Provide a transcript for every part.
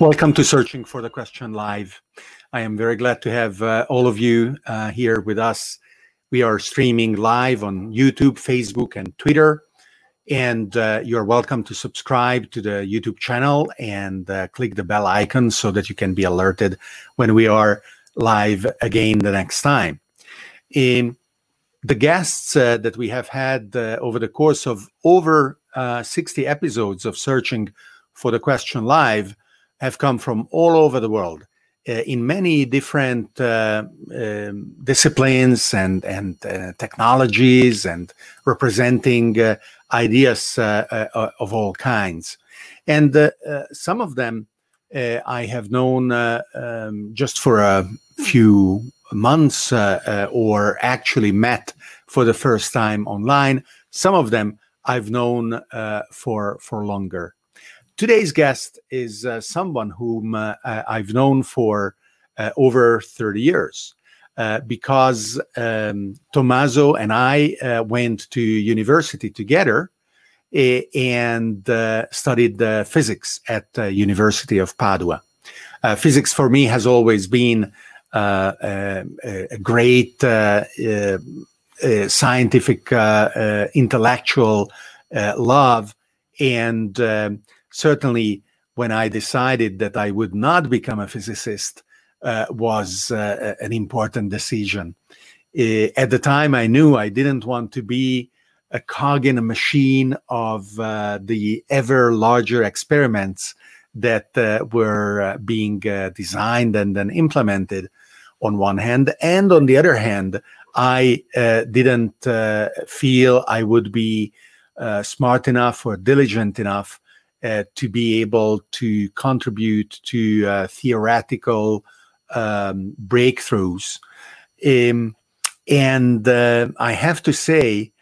Welcome to Searching for the Question Live. I am very glad to have uh, all of you uh, here with us. We are streaming live on YouTube, Facebook, and Twitter. And uh, you're welcome to subscribe to the YouTube channel and uh, click the bell icon so that you can be alerted when we are live again the next time. In the guests uh, that we have had uh, over the course of over 60 episodes of Searching for the Question Live have come from all over the world uh, in many different uh, um, disciplines and and uh, technologies and representing uh, ideas uh, uh, of all kinds. And some of them I have known um, just for a few months or actually met for the first time online. Some of them I've known for for longer Today's guest is uh, someone whom uh, I've known for uh, over 30 years. Uh, because um, Tommaso and I uh, went to university together uh, and studied physics at the University of Padua. physics for me has always been a, a, great scientific, intellectual love, and um, certainly when I decided that I would not become a physicist uh, was uh, an important decision. Uh, at the time, I knew I didn't want to be a cog in a machine of uh, the ever larger experiments that uh, were uh, being designed and then implemented on one hand. And on the other hand, I didn't feel I would be smart enough or diligent enough uh, to be able to contribute to uh, theoretical um, breakthroughs. Um, and uh, I have to say,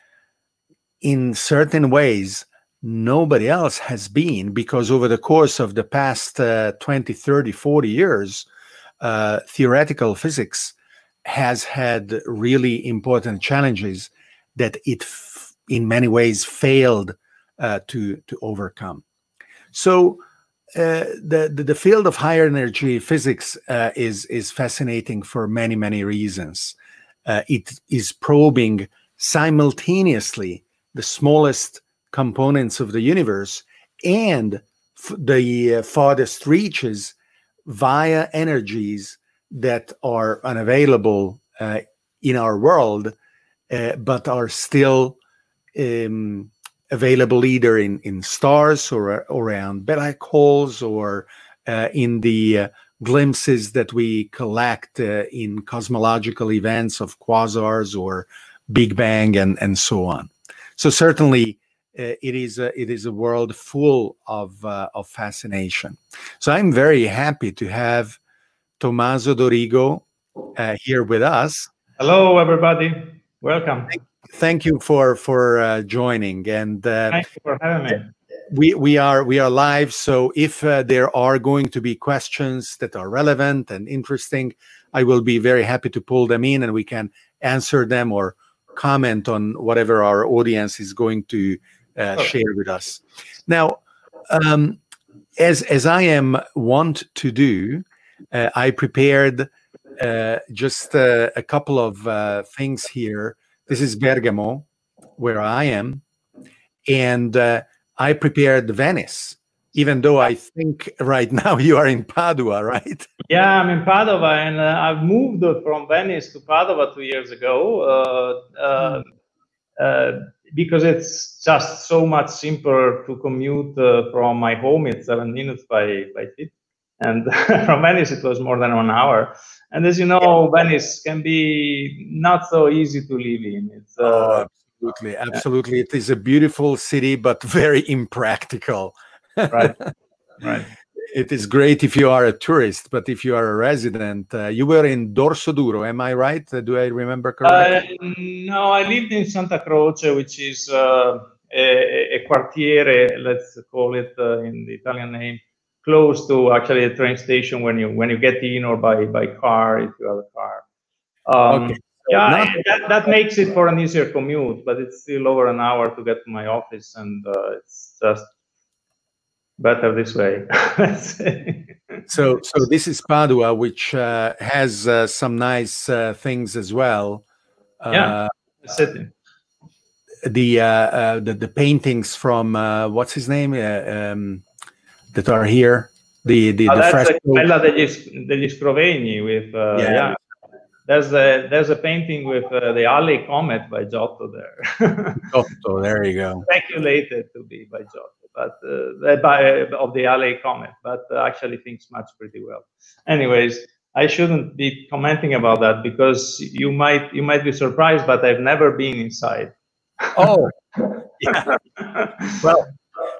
in certain ways, nobody else has been, because over the course of the past uh, 20, 30, 40 years, uh, theoretical physics has had really important challenges that it, f- in many ways, failed uh, to, to overcome. So uh, the, the, the field of higher energy physics uh, is is fascinating for many many reasons. Uh, it is probing simultaneously the smallest components of the universe and f- the uh, farthest reaches via energies that are unavailable uh, in our world, uh, but are still um, available either in, in stars or, or around black holes or uh, in the uh, glimpses that we collect uh, in cosmological events of quasars or Big Bang and, and so on. So certainly uh, it is a, it is a world full of uh, of fascination. So I'm very happy to have Tommaso Dorigo uh, here with us. Hello, everybody. Welcome. Thank, thank you for for uh, joining and uh, thank you for having me we we are we are live so if uh, there are going to be questions that are relevant and interesting i will be very happy to pull them in and we can answer them or comment on whatever our audience is going to uh, oh. share with us now um, as as i am wont to do uh, i prepared uh, just a couple of things here this is Bergamo, where I am, and uh, I prepared Venice. Even though I think right now you are in Padua, right? Yeah, I'm in Padua, and uh, I've moved from Venice to Padua two years ago uh, mm. because it's just so much simpler to commute uh, from my home. It's seven minutes by by feet, and from Venice it was more than one hour. And as you know, Venice can be not so easy to live in. It's uh, oh, absolutely, absolutely. It is a beautiful city, but very impractical. right, right. It is great if you are a tourist, but if you are a resident, uh, you were in Dorsoduro, am I right? Do I remember correctly? Uh, no, I lived in Santa Croce, which is uh, a, a quartiere, let's call it uh, in the Italian name, close to actually a train station when you when you get in or by by car if you have a car. Um, okay. yeah, not- that, that makes it for an easier commute, but it's still over an hour to get to my office, and uh, it's just better this way. so, so this is Padua, which uh, has uh, some nice uh, things as well. yeah, city. The, uh, the the paintings from what's his name um, that are here. The the, oh, the that's fresco. Quella degli, Scrovegni with yeah. yeah. There's a there's a painting with uh, the Halley comet by Giotto there. Giotto, there you go. Speculated to be by Giotto, but uh, by uh, of the Halley comet, but actually things match pretty well. Anyways, I shouldn't be commenting about that because you might you might be surprised, but I've never been inside. Oh, yeah. well,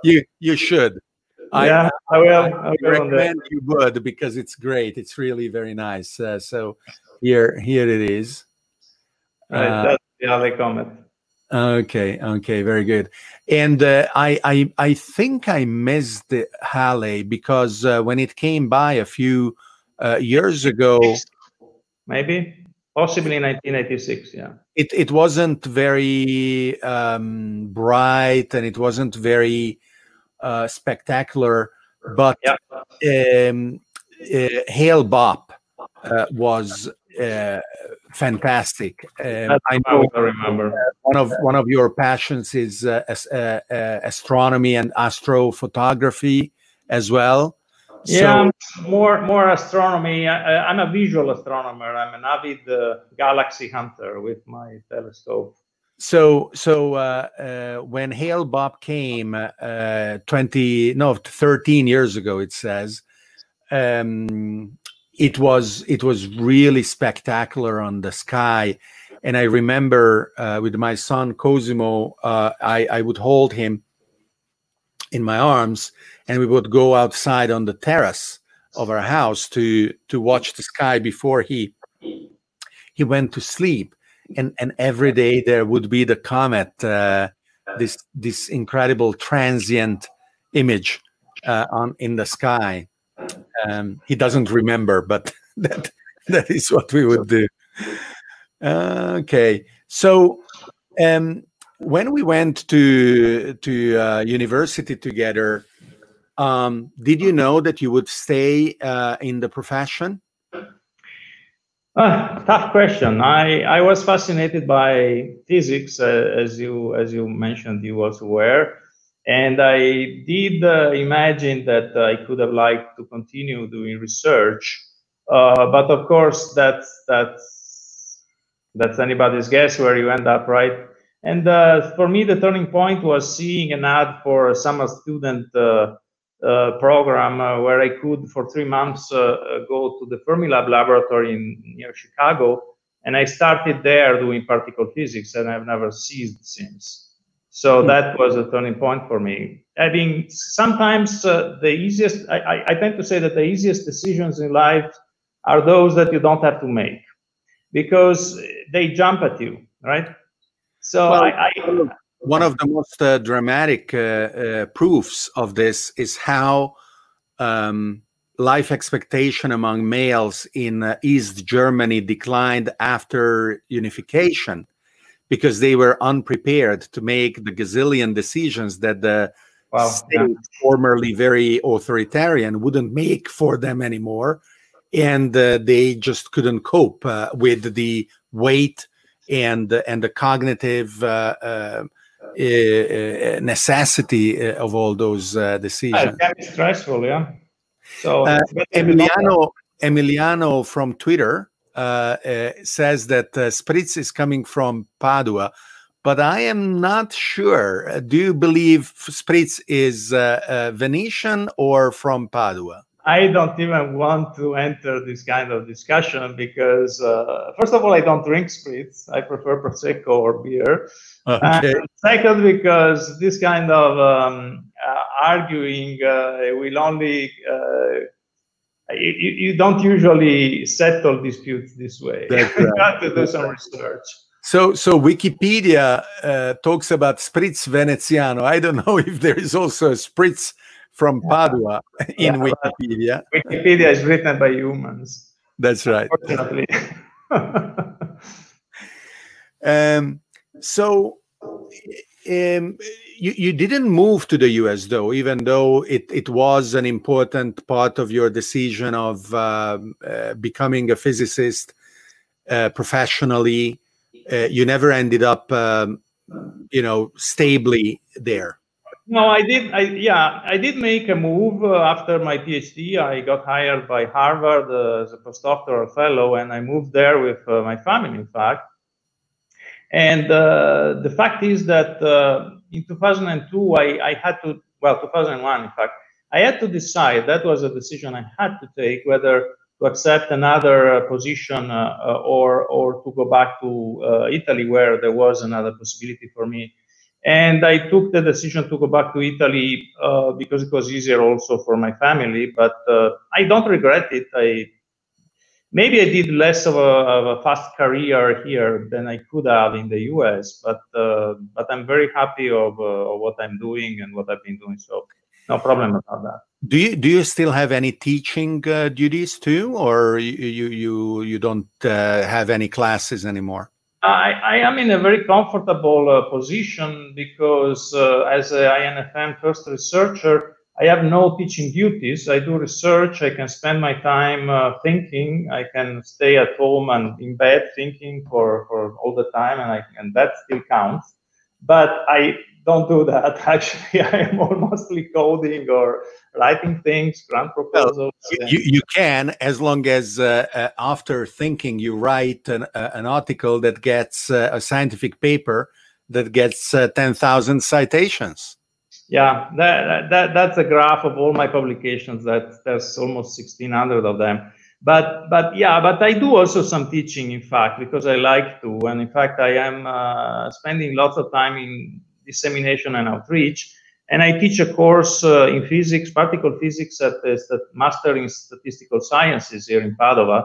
you you should. Yeah, I, I will. I, I recommend you would because it's great. It's really very nice. Uh, so here, here it is. Right, uh, that's the other comment. Okay, okay, very good. And uh, I, I, I think I missed the Halley because uh, when it came by a few uh, years ago, maybe possibly 1986 yeah it it wasn't very um, bright and it wasn't very uh, spectacular but yeah. um, uh, Hale-Bopp uh, was uh, fantastic. Um, I know. I remember one of one of your passions is uh, uh, astronomy and astrophotography as well. Yeah, so, more more astronomy. I, am a visual astronomer. I'm an avid uh, galaxy hunter with my telescope. So, so uh, uh, when Hale-Bopp came uh, 20, no, 13 years ago, it says, um, it was it was really spectacular on the sky, and I remember uh, with my son Cosimo, uh, I, I would hold him in my arms, and we would go outside on the terrace of our house to to watch the sky before he he went to sleep and and every day there would be the comet uh, this this incredible transient image uh, on in the sky. Um, he doesn't remember but that that is what we would do. Okay so um, when we went to to uh, university together um, did you know that you would stay uh, in the profession uh, tough question. I, I was fascinated by physics, uh, as you as you mentioned, you also were, and I did uh, imagine that I could have liked to continue doing research, uh, but of course that's that's that's anybody's guess where you end up, right? And uh, for me, the turning point was seeing an ad for a summer student uh, program uh, where I could, for three months, uh, go to the Fermilab laboratory in near Chicago, and I started there doing particle physics, and I've never ceased since. So hmm. that was a turning point for me. I mean, sometimes uh, the easiest, I, I, I, tend to say that the easiest decisions in life are those that you don't have to make because they jump at you, right? So well, I, I, one of the most uh, dramatic uh, uh, proofs of this is how um, life expectation among males in uh, East Germany declined after unification because they were unprepared to make the gazillion decisions that the wow, state, formerly very authoritarian, wouldn't make for them anymore. And uh, they just couldn't cope uh, with the weight and and the cognitive uh, necessity uh, of all those uh, decisions. Very stressful, yeah. So Emiliano Emiliano from Twitter says that Spritz is coming from Padua but I am not sure. Do you believe Spritz is uh, uh, Venetian or from Padua? I don't even want to enter this kind of discussion because, uh, first of all, I don't drink spritz. I prefer prosecco or beer. Okay. And second, because this kind of um, uh, arguing uh, will only uh, you, you, don't usually settle disputes this way. Right. you have to do some research. So, so Wikipedia uh, talks about spritz veneziano. I don't know if there is also a spritz from Padua in yeah, Wikipedia. Wikipedia is written by humans. That's right. Um, so um, you, you didn't move to the US though, even though it, it was an important part of your decision of uh, uh, becoming a physicist uh, professionally. Uh, you never ended up, um, you know, stably there. No, I did. I yeah, I did make a move uh, after my PhD. I got hired by Harvard uh, as a postdoctoral fellow, and I moved there with my family, in fact. And the fact is that in 2002, I, I had to, well, 2001, in fact, I had to decide, that was a decision I had to take, whether to accept another uh, position uh, uh, or, or to go back to uh, Italy, where there was another possibility for me. And I took the decision to go back to Italy uh, because it was easier also for my family, but uh, I don't regret it. I maybe I did less of a, of a, fast career here than I could have in the US, but uh, but I'm very happy of, uh, of, what I'm doing and what I've been doing. So no problem about that. Do you do you still have any teaching uh, duties too, or you you you, don't uh, have any classes anymore? I, I am in a very comfortable uh, position because uh, as an INFN first researcher, I have no teaching duties. I do research. I can spend my time uh, thinking. I can stay at home and in bed thinking for, for all the time, and I and that still counts. But I don't do that. Actually, I am mostly coding or writing things, grant proposals. Well, you, you can, as long as uh, uh, after thinking you write an, uh, an article that gets uh, a scientific paper that gets uh, 10,000 citations yeah that, that that's a graph of all my publications that there's almost 1600 of them. But but yeah but i do also some teaching in fact because i like to. And in fact i am uh, spending lots of time in dissemination and outreach. And i teach a course uh, in physics particle physics at the master in statistical sciences here in padova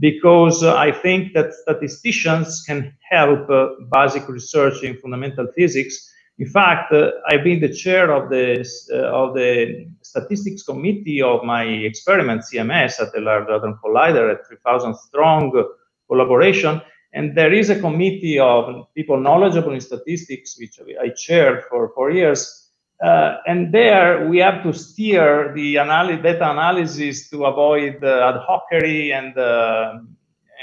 because uh, i think that statisticians can help uh, basic research in fundamental physics in fact, uh, I've been the chair of the uh, of the statistics committee of my experiment CMS at the Large Hadron Collider at 3,000 strong collaboration. And there is a committee of people knowledgeable in statistics, which I chaired for four years. Uh, and there we have to steer the analy- data analysis to avoid uh, ad hocery and, uh,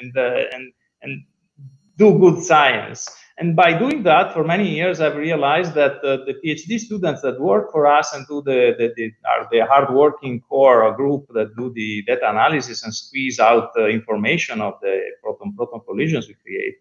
and, uh, and, and do good science. And by doing that, for many years, I've realized that uh, the PhD students that work for us and do the, the, the, are the hardworking core group that do the data analysis and squeeze out the information of the proton-proton collisions we create.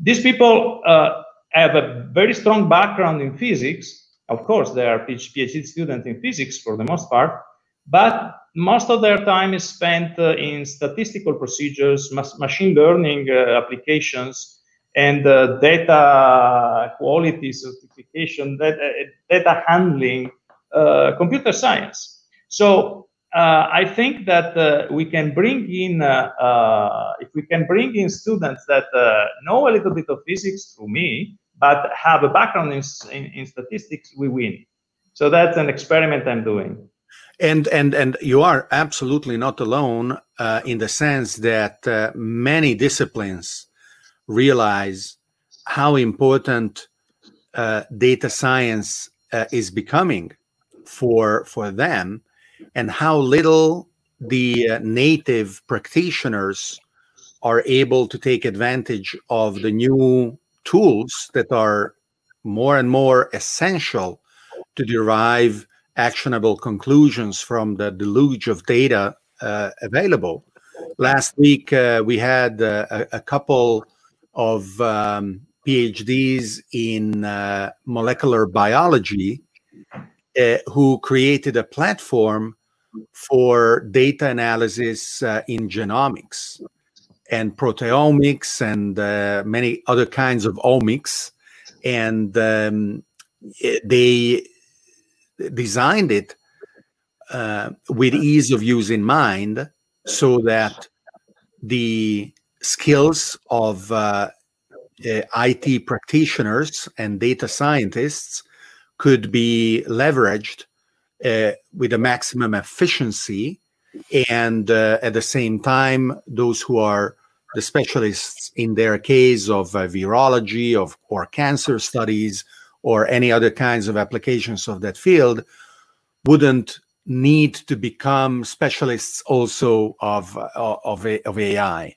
These people uh, have a very strong background in physics. Of course, they are PhD students in physics for the most part, but most of their time is spent uh, in statistical procedures, machine learning uh, applications, and uh, data quality certification, data, data handling, uh, computer science. So uh, I think that uh, we can bring in, uh, uh, if we can bring in students that know a little bit of physics through me, but have a background in, in, in statistics, we win. So that's an experiment I'm doing. And and and you are absolutely not alone in the sense that many disciplines realize how important uh, data science uh, is becoming for for them and how little the uh, native practitioners are able to take advantage of the new tools that are more and more essential to derive actionable conclusions from the deluge of data uh, available. Last week, uh, we had uh, a, a, couple of um, PhDs in uh, molecular biology uh, who created a platform for data analysis uh, in genomics and proteomics and uh, many other kinds of omics. And um, they designed it uh, with ease of use in mind so that the skills of uh, uh, IT practitioners and data scientists could be leveraged uh, with a maximum efficiency and uh, at the same time those who are the specialists in their case of virology of or cancer studies or any other kinds of applications of that field wouldn't need to become specialists also of of, of AI.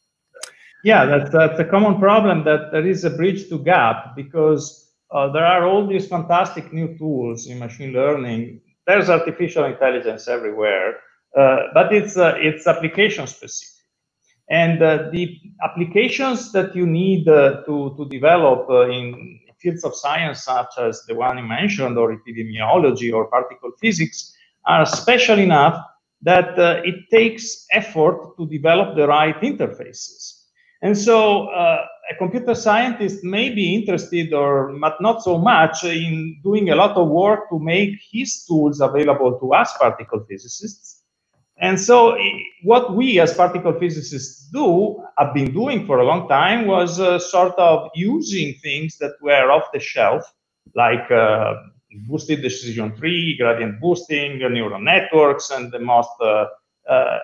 Yeah, that's that's a common problem that there is a bridge to gap because uh, there are all these fantastic new tools in machine learning. There's artificial intelligence everywhere, uh, but it's uh, it's application specific. And uh, the applications that you need uh, to, to develop uh, in fields of science, such as the one you mentioned, or epidemiology or particle physics, are special enough that it takes effort to develop the right interfaces. And so uh, a computer scientist may be interested, or but not so much, in doing a lot of work to make his tools available to us particle physicists. And so what we as particle physicists do, have been doing for a long time, was uh, sort of using things that were off the shelf, like uh, boosted decision tree, gradient boosting, neural networks, and the most uh, uh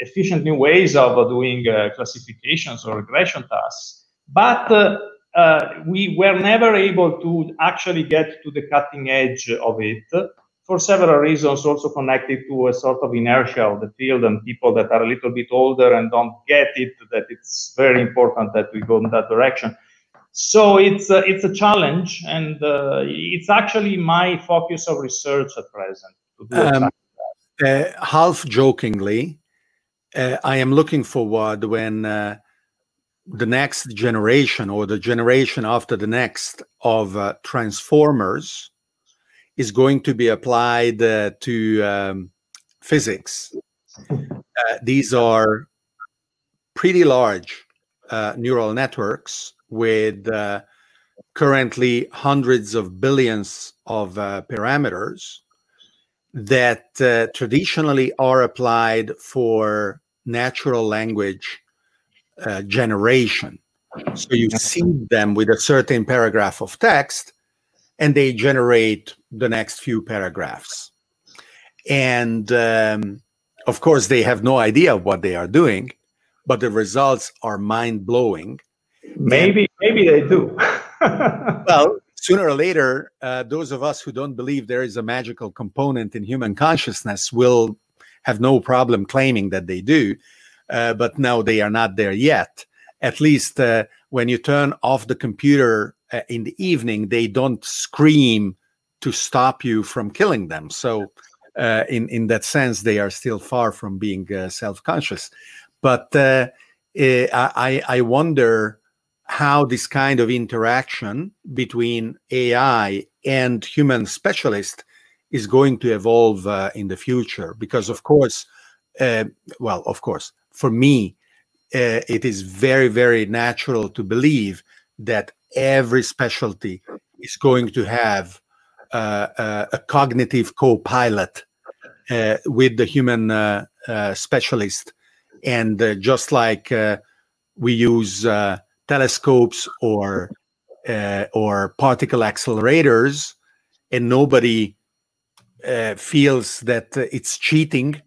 efficient new ways of doing uh, classifications or regression tasks. But uh, we were never able to actually get to the cutting edge of it for several reasons, also connected to a sort of inertia of the field and people that are a little bit older and don't get it, that it's very important that we go in that direction. So it's a, it's a challenge, and uh, it's actually my focus of research at present. Um, uh, half jokingly, uh, I am looking forward when uh, the next generation or the generation after the next of uh, transformers is going to be applied uh, to um, physics. Uh, these are pretty large uh, neural networks with currently hundreds of billions of parameters that uh, traditionally are applied for natural language generation. So you seed them with a certain paragraph of text, and they generate the next few paragraphs. And um, of course, they have no idea what they are doing, but the results are mind blowing. Maybe, and, maybe they do. well, sooner or later, uh, those of us who don't believe there is a magical component in human consciousness will have no problem claiming that they do. Uh, but no, they are not there yet. At least uh, when you turn off the computer uh, in the evening, they don't scream to stop you from killing them. So, uh, in in that sense, they are still far from being uh, self-conscious. But uh, eh, I I wonder how this kind of interaction between AI and human specialist is going to evolve uh, in the future. Because of course, uh, well, of course, for me, uh, it is very very natural to believe that every specialty is going to have uh, uh, a cognitive co-pilot uh, with the human specialist, and just like we use telescopes or or particle accelerators, and nobody feels that it's cheating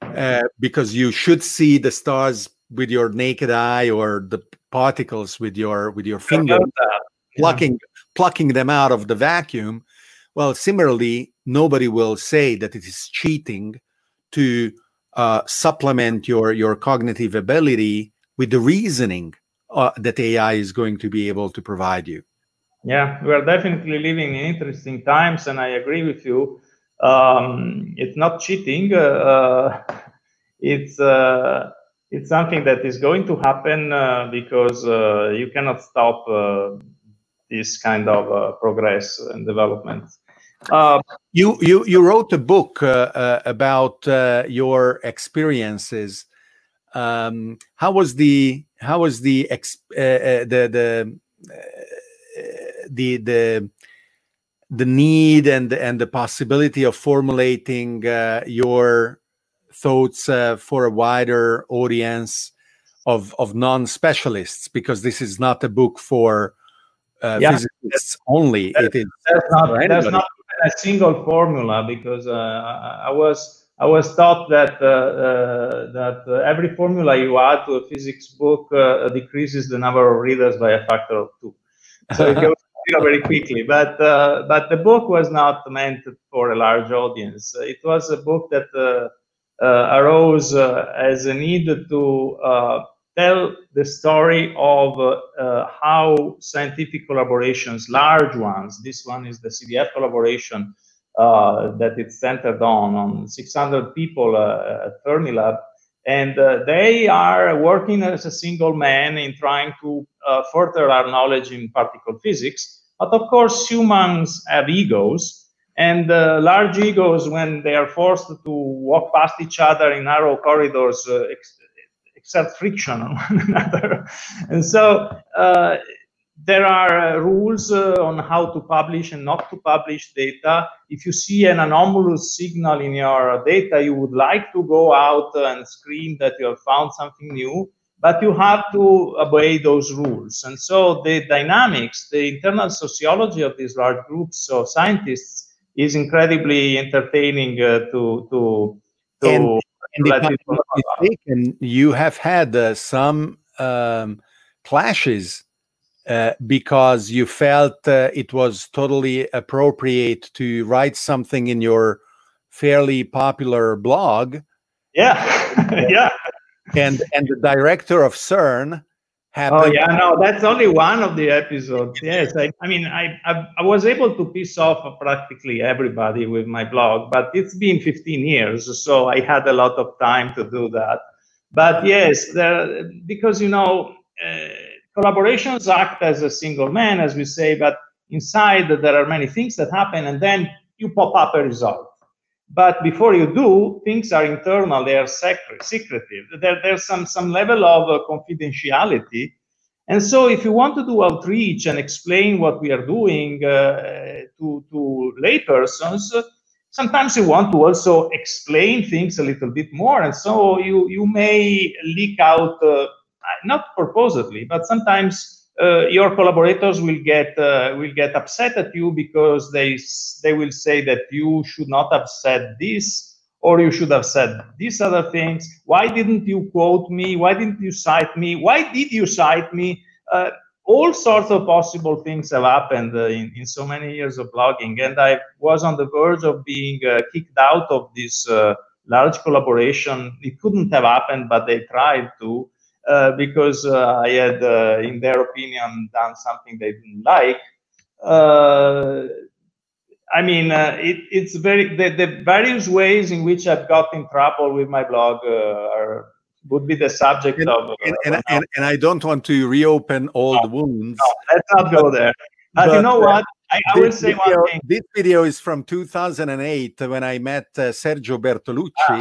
uh, because you should see the stars with your naked eye or the particles with your with your finger plucking plucking them out of the vacuum well, similarly, nobody will say that it is cheating to uh, supplement your your cognitive ability with the reasoning uh, that AI is going to be able to provide you. Yeah, we are definitely living in interesting times, and I agree with you. Um, it's not cheating. Uh, it's uh, it's something that is going to happen uh, because uh, you cannot stop this kind of progress and development. Uh, you you you wrote a book uh, uh, about uh, your experiences. Um, how was the how was the uh, uh, the the the the the need and and the possibility of formulating your thoughts for a wider audience of of non-specialists because this is not a book for uh, yeah, physicists only. It is that's not, that's not a single formula because uh, I was I was taught that uh, uh, that uh, every formula you add to a physics book uh, decreases the number of readers by a factor of two. So you know, very quickly. But uh, but the book was not meant for a large audience. It was a book that uh, arose as a need to tell the story of uh, how scientific collaborations, large ones, this one is the CDF collaboration uh, that it's centered on, on 600 people uh, at Fermilab, and uh, they are working as a single man in trying to uh, further our knowledge in particle physics. But of course, humans have egos, and uh, large egos, when they are forced to walk past each other in narrow corridors, uh, ex exert friction on one another. and so uh, there are uh, rules uh, on how to publish and not to publish data. If you see an anomalous signal in your data, you would like to go out and scream that you have found something new, but you have to obey those rules. And so the dynamics, the internal sociology of these large groups of scientists is incredibly entertaining uh, to to to. And, and if I'm mistaken, you have had uh, some um, clashes uh, because you felt uh, it was totally appropriate to write something in your fairly popular blog. Yeah, yeah. And and the director of CERN happened. Oh yeah, no, that's only one of the episodes. Yes, I, I mean, I, I, I was able to piss off practically everybody with my blog, but it's been 15 years, so I had a lot of time to do that. But yes, there, because you know. Uh, collaborations act as a single man, as we say, but inside there are many things that happen, and then you pop up a result. But before you do, things are internal, they are secret, secretive. There, there's some, some level of uh, confidentiality. And so if you want to do outreach and explain what we are doing uh, to, to laypersons, sometimes you want to also explain things a little bit more. And so you, you may leak out uh, not purposely, but sometimes uh, your collaborators will get uh, will get upset at you because they they will say that you should not have said this or you should have said these other things. Why didn't you quote me? Why didn't you cite me? Why did you cite me? Uh, all sorts of possible things have happened uh, in, in so many years of blogging, and I was on the verge of being uh, kicked out of this uh, large collaboration. It couldn't have happened, but they tried to. Uh, because uh, I had, uh, in their opinion, done something they didn't like. I mean, it, it's very the, the, various ways in which I've got in trouble with my blog are would be the subject and, of. And, and, and, and, I don't want to reopen old no, wounds. No, let's not go there. But, but you know what? I, I will say video, one thing. This video is from 2008 when I met uh, Sergio Bertolucci, ah,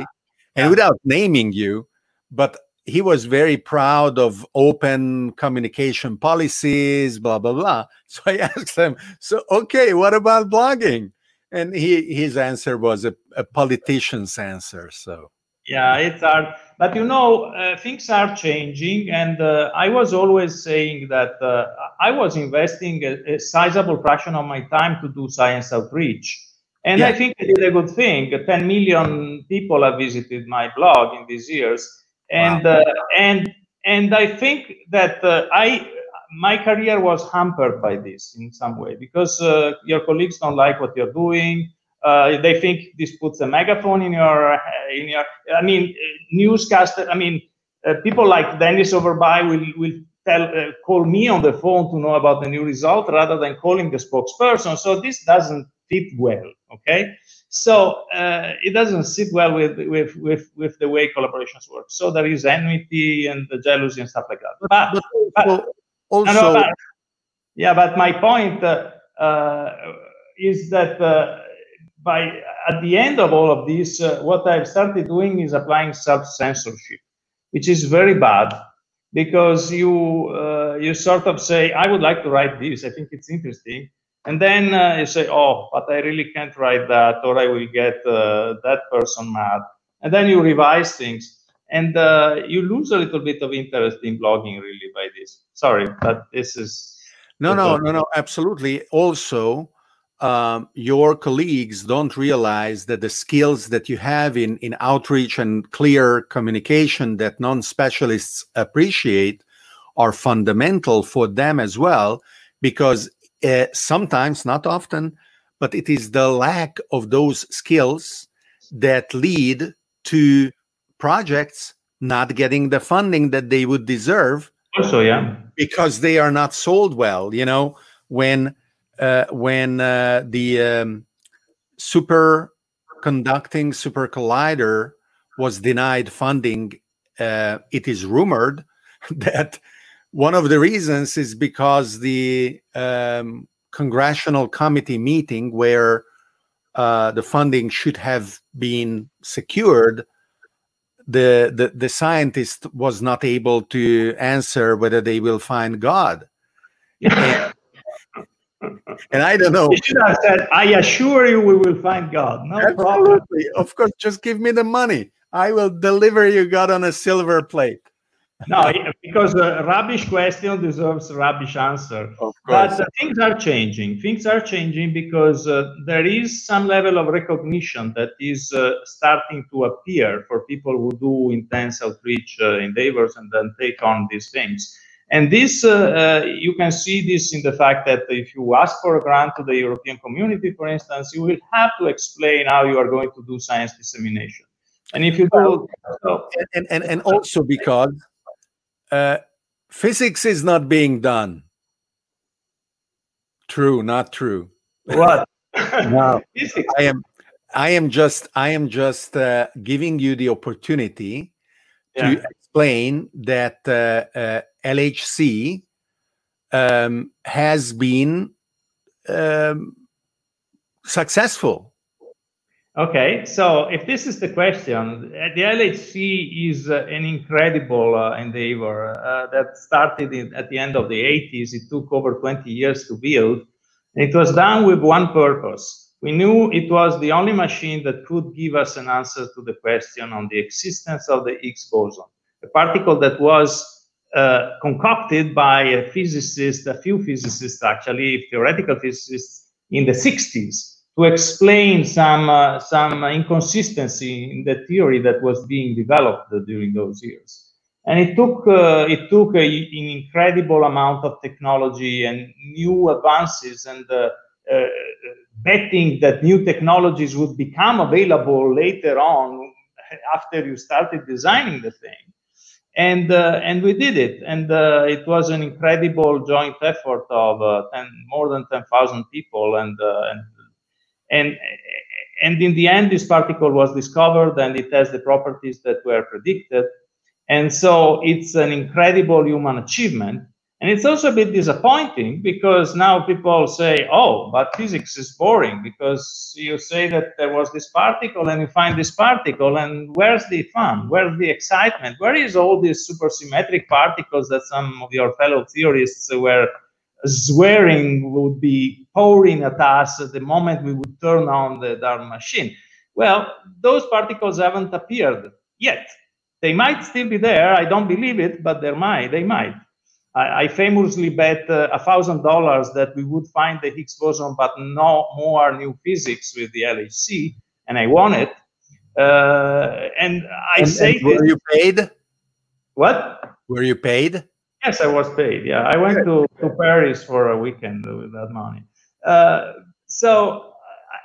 and yeah. without naming you, but he was very proud of open communication policies, blah blah blah. So I asked him, "So okay, what about blogging?" And he his answer was a, a politician's answer. So yeah, it's hard, but you know uh, things are changing, and uh, I was always saying that uh, I was investing a, a, sizable fraction of my time to do science outreach. And yeah. I think I did a good thing. 10 million people have visited my blog in these years and wow. uh, and and I think that uh, I my career was hampered by this in some way because uh, your colleagues don't like what you're doing. Uh, they think this puts a megaphone in your in your. I mean, newscaster. I mean, uh, people like Dennis Overbye will will tell uh, call me on the phone to know about the new result rather than calling the spokesperson. So this doesn't fit well. Okay. So uh, it doesn't sit well with, with, with, with the way collaborations work. So there is enmity and the jealousy and stuff like that. But, but, but also, no, no, but, yeah, but my point uh, uh, is that uh, by at the end of all of this, uh, what I've started doing is applying self censorship, which is very bad because you uh, you sort of say, I would like to write this. I think it's interesting and then uh, you say oh but i really can't write that or i will get uh, that person mad. And then you revise things and uh, you lose a little bit of interest in blogging really by this. Sorry but this is no no no no absolutely. Also um, your colleagues don't realize that the skills that you have in, in outreach and clear communication that non-specialists appreciate are fundamental for them as well because uh, sometimes not often but it is the lack of those skills that lead to projects not getting the funding that they would deserve also yeah. because they are not sold well you know when uh, when uh, the um, superconducting super collider was denied funding, uh, it is rumored that one of the reasons is because the um, congressional committee meeting where uh, the funding should have been secured the, the the scientist was not able to answer whether they will find god and, and I don't know. You should have said, I assure you we will find God. No Absolutely. problem. Of course, just give me the money. I will deliver you God on a silver plate. No, because a rubbish question deserves rubbish answer. Of course. But uh, things are changing. Things are changing because uh, there is some level of recognition that is uh, starting to appear for people who do intense outreach uh, endeavors and then take on these things. And this, uh, uh, you can see this in the fact that if you ask for a grant to the European community, for instance, you will have to explain how you are going to do science dissemination. And if you do, so, and, and, and also because uh, physics is not being done. True, not true. What? no, I am. I am just. I am just uh, giving you the opportunity yeah. to explain that uh, uh, LHC um, has been um, successful. Okay, so if this is the question, the LHC is uh, an incredible uh, endeavor uh, that started in, at the end of the 80s. It took over 20 years to build. and It was done with one purpose. We knew it was the only machine that could give us an answer to the question on the existence of the Higgs boson, a particle that was uh, concocted by a physicist, a few physicists actually, theoretical physicists in the 60s to explain some uh, some inconsistency in the theory that was being developed during those years. And it took uh, it took a, an incredible amount of technology and new advances and uh, uh, betting that new technologies would become available later on after you started designing the thing and uh, and we did it and uh, it was an incredible joint effort of uh, 10, more than 10,000 people and, and and and in the end this particle was discovered and it has the properties that were predicted and so it's an incredible human achievement and it's also a bit disappointing because now people say, oh, but physics is boring because you say that there was this particle and you find this particle, and where's the fun? Where's the excitement? Where is all these supersymmetric particles that some of your fellow theorists were swearing would be pouring at us at the moment we would turn on the darn machine? Well, those particles haven't appeared yet. They might still be there. I don't believe it, but they might. They might. I, I famously bet uh, a thousand dollars that we would find the Higgs boson, but no more new physics with the LHC, and I won it. Uh, and I and, say, and were this, you paid? What? Were you paid? Yes, I was paid. Yeah, I went to, to Paris for a weekend with that money. Uh, so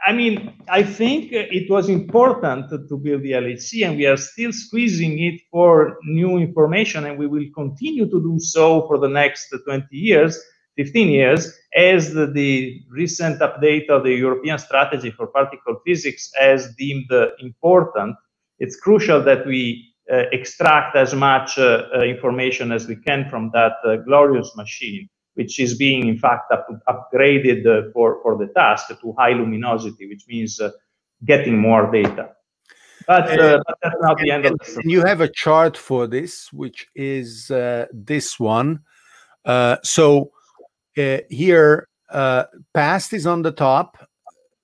I mean, I think it was important to build the LHC, and we are still squeezing it for new information, and we will continue to do so for the next 20 years, 15 years, as the, the recent update of the European strategy for particle physics has deemed important. It's crucial that we extract as much uh, uh, information as we can from that uh, glorious machine which is being in fact up, upgraded uh, for, for the task to high luminosity, which means uh, getting more data. But, uh, but, that's not the end of the You have a chart for this, which is uh, this one. Uh, so uh, here, past is on the top.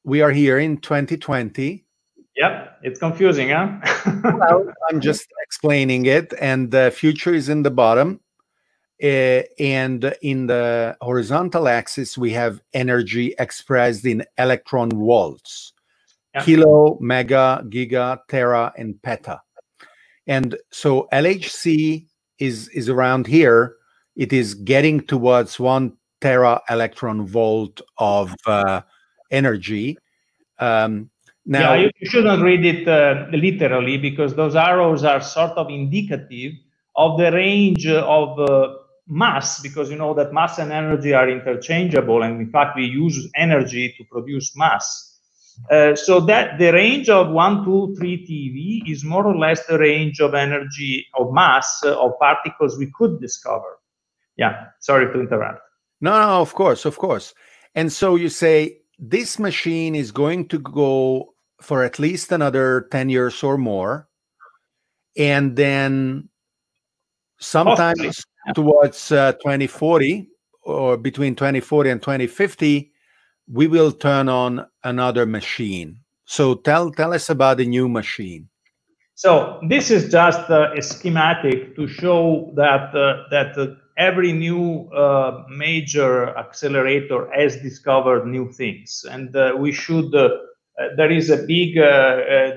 We are here in 2020. Yep, it's confusing, huh? well, I'm just explaining it, and the future is in the bottom Uh, and in the horizontal axis, we have energy expressed in electron volts kilo, mega, giga, tera, and peta. And so LHC is, is around here. It is getting towards one tera electron volt of uh, energy. Um, now, yeah, you shouldn't read it uh, literally because those arrows are sort of indicative of the range of uh, mass because you know that mass and energy are interchangeable and in fact we use energy to produce mass. Uh, so that the range of 1 2 3 TeV is more or less the range of energy of mass uh, of particles we could discover. Yeah sorry to interrupt. No no of course of course. And so you say this machine is going to go for at least another 10 years or more. And then sometimes towards uh, 2040 or between 2040 and 2050 we will turn on another machine. So tell tell us about the new machine. So this is just uh, a schematic to show that uh, that uh, every new uh, major accelerator has discovered new things. And uh, we should there is a big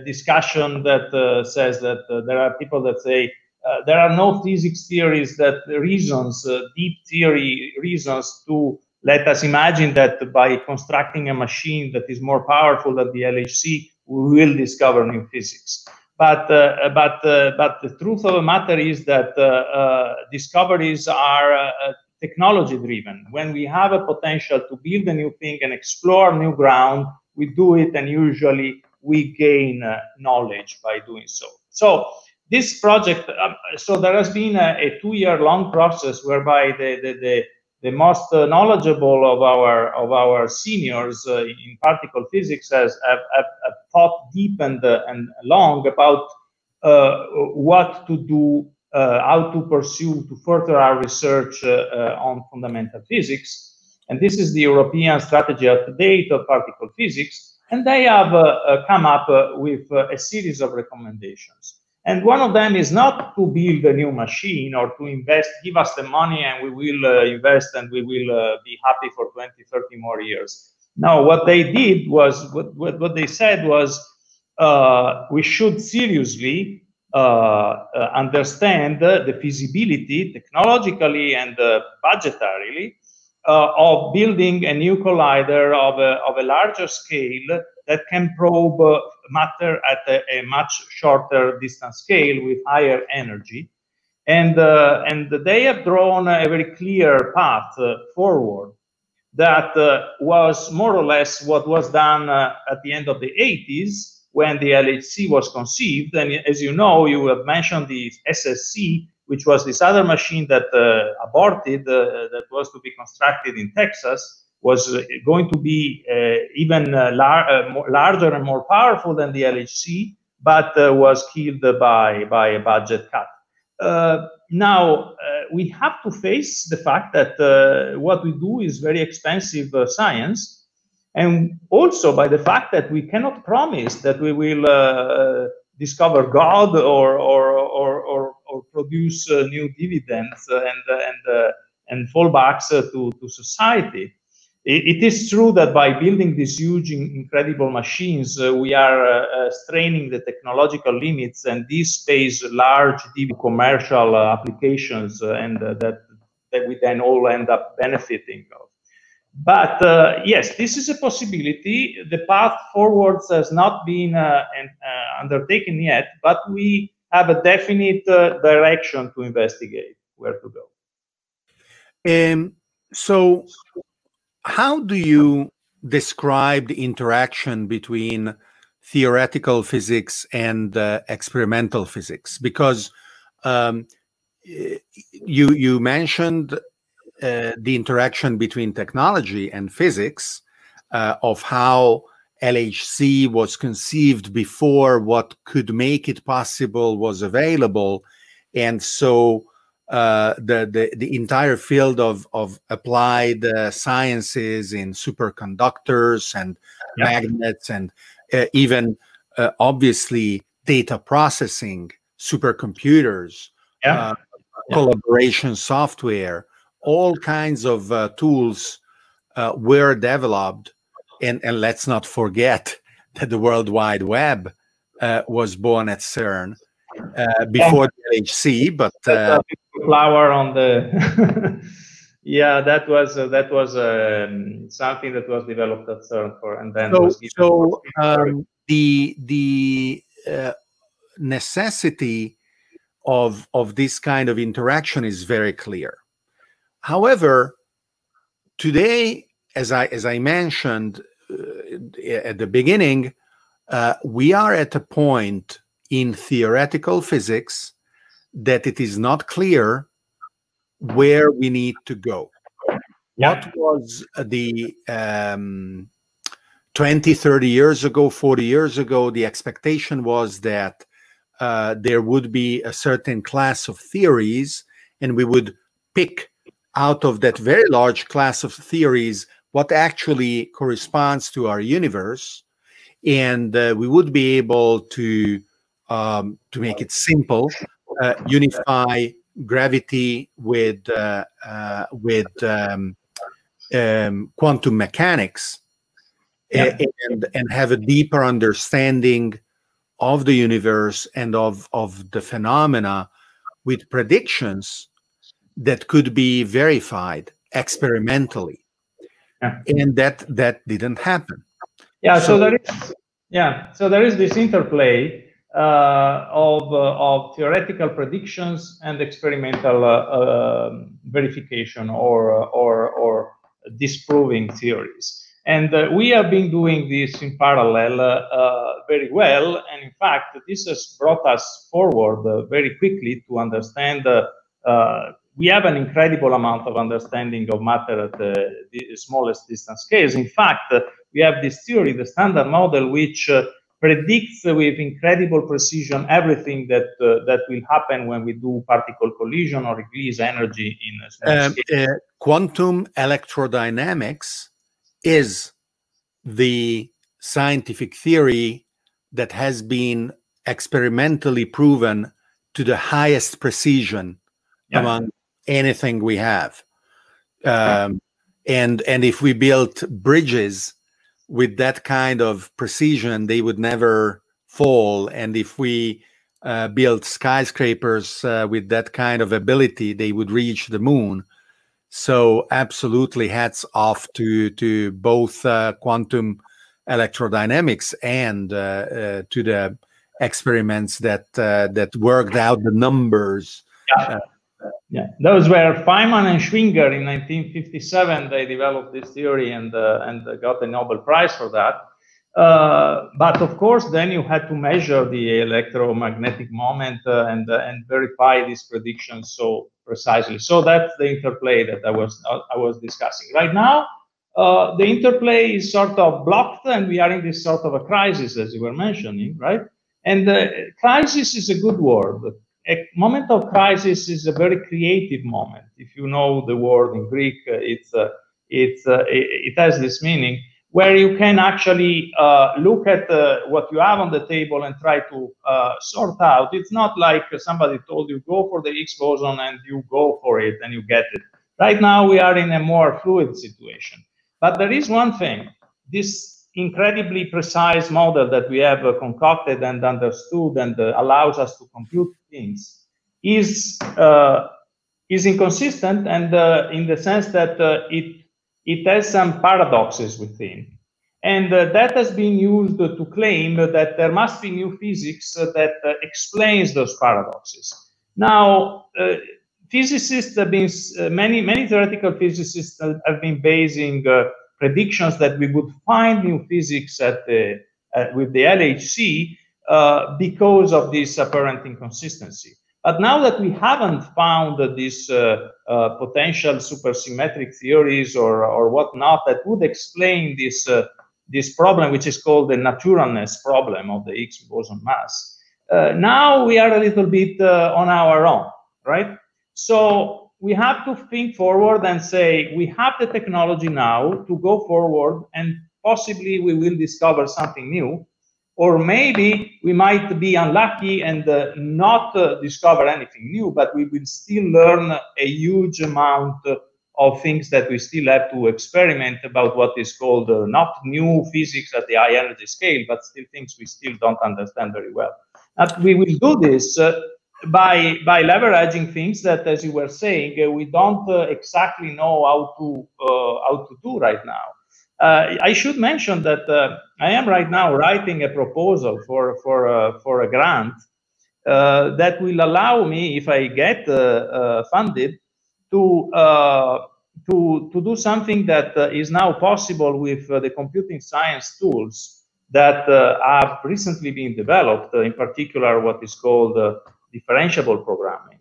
discussion that says that there are people that say uh, there are no physics theories that reasons, uh, deep theory reasons to let us imagine that by constructing a machine that is more powerful than the LHC, we will discover new physics. But uh, but uh, but the truth of the matter is that uh, uh discoveries are technology driven. When we have a potential to build a new thing and explore new ground, we do it, and usually we gain knowledge by doing so. So this project, um, so there has been a, a two-year-long process whereby the, the, the, the most uh, knowledgeable of our of our seniors uh, in particle physics has have, have, have thought deep and uh, and long about uh, what to do, uh, how to pursue to further our research uh, on fundamental physics. And this is the European strategy up to date of particle physics. And they have come up with a series of recommendations. And one of them is not to build a new machine or to invest, give us the money and we will uh, invest and we will uh, be happy for 20, 30 more years. No, what they did was, what, what, what they said was, uh, we should seriously uh, uh, understand the feasibility technologically and uh, of building a new collider of a, of a larger scale that can probe matter at a, a, much shorter distance scale with higher energy. And, uh, and they have drawn a very clear path uh, forward that uh, was more or less what was done uh, at the end of the 80s when the LHC was conceived. And as you know, you have mentioned the SSC, which was this other machine that uh, aborted, uh, that was to be constructed in Texas was going to be uh, even uh, lar uh, larger and more powerful than the LHC, but was killed by, by a budget cut. now, we have to face the fact that what we do is very expensive science, and also by the fact that we cannot promise that we will uh, discover God or or or or, or produce uh, new dividends and and uh, and fallbacks to to society it is true that by building these huge, incredible machines, uh, we are uh, uh, straining the technological limits, and this pays large commercial uh, applications, uh, and uh, that that we then all end up benefiting of. But yes, this is a possibility. The path forwards has not been undertaken yet, but we have a definite direction to investigate where to go. Um, so how do you describe the interaction between theoretical physics and uh, experimental physics? Because um, you you mentioned uh, the interaction between technology and physics uh, of how LHC was conceived before what could make it possible was available, and so uh, the, the the entire field of of applied uh, sciences in superconductors and yeah. magnets and uh, even uh, obviously data processing supercomputers yeah. Uh, collaboration software, all kinds of uh, tools uh, were developed. And, and let's not forget that the World Wide Web uh, was born at CERN uh, before the LHC, but uh, flower on the. yeah, that was uh, that was um, something that was developed at CERN for, and then so, so um, the the uh, necessity of of this kind of interaction is very clear. However, today, as I as I mentioned uh, at the beginning, uh, we are at a point in theoretical physics that it is not clear where we need to go. What was the um, 20, 30 years ago, 40 years ago, the expectation was that uh, there would be a certain class of theories, and we would pick out of that very large class of theories what actually corresponds to our universe, and uh, we would be able to um, to make it simple, uh, unify gravity with uh, uh, with um, um, quantum mechanics, yeah. and and have a deeper understanding of the universe and of of the phenomena with predictions that could be verified experimentally yeah. and that that didn't happen yeah so, so there is yeah so there is this interplay uh, of, uh, of theoretical predictions and experimental uh, um, verification or, or, or disproving theories. And uh, we have been doing this in parallel uh, very well. And in fact, this has brought us forward uh, very quickly to understand. We have an incredible amount of understanding of matter at the, the smallest distance scales. In fact, we have this theory, the standard model, which predicts with incredible precision everything that uh, that will happen when we do particle collision or release energy in um. Uh, quantum electrodynamics is the scientific theory that has been experimentally proven to the highest precision yeah. among anything we have. Um, and and if we built bridges with that kind of precision, they would never fall. And if we uh, built skyscrapers uh, with that kind of ability, they would reach the moon. So, absolutely, hats off to to both uh, quantum electrodynamics and uh, uh, to the experiments that uh, that worked out the numbers. Yeah yeah, those were Feynman and Schwinger in 1957. They developed this theory and uh, and got the Nobel Prize for that. Uh, but of course, then you had to measure the electromagnetic moment uh, and uh, and verify these predictions so precisely. So that's the interplay that I was uh, I was discussing. Right now, uh, the interplay is sort of blocked, and we are in this sort of a crisis, as you were mentioning, right? And crisis is a good word a moment of crisis is a very creative moment. If you know the word in Greek, uh, it's uh, it's uh, it, it, has this meaning where you can actually uh, look at uh, what you have on the table and try to uh, sort out. It's not like somebody told you go for the Higgs boson and you go for it and you get it. Right now we are in a more fluid situation. But there is one thing: this incredibly precise model that we have concocted and understood and allows us to compute things is uh, is inconsistent and uh, in the sense that uh, it it has some paradoxes within. And uh, that has been used to claim that there must be new physics that explains those paradoxes. Now physicists have been many many theoretical physicists have been basing predictions that we would find new physics at the, uh, with the LHC uh, because of this apparent inconsistency. But now that we haven't found these uh, uh, potential supersymmetric theories or, or whatnot that would explain this, uh, this problem, which is called the naturalness problem of the Higgs boson mass, uh, now we are a little bit on our own, right? So we have to think forward and say we have the technology now to go forward and possibly we will discover something new or maybe we might be unlucky and uh, not uh, discover anything new, but we will still learn a huge amount of things that we still have to experiment about what is called uh, not new physics at the high energy scale, but still things we still don't understand very well. And we will do this uh, by by leveraging things that, as you were saying, uh, we don't uh, exactly know how to how to do right now. Uh, I should mention that uh, I am right now writing a proposal for for uh, for a grant uh, that will allow me, if I get uh, uh, funded, to to to do something that is now possible with the computing science tools that have recently been developed. in particular, what is called differentiable programming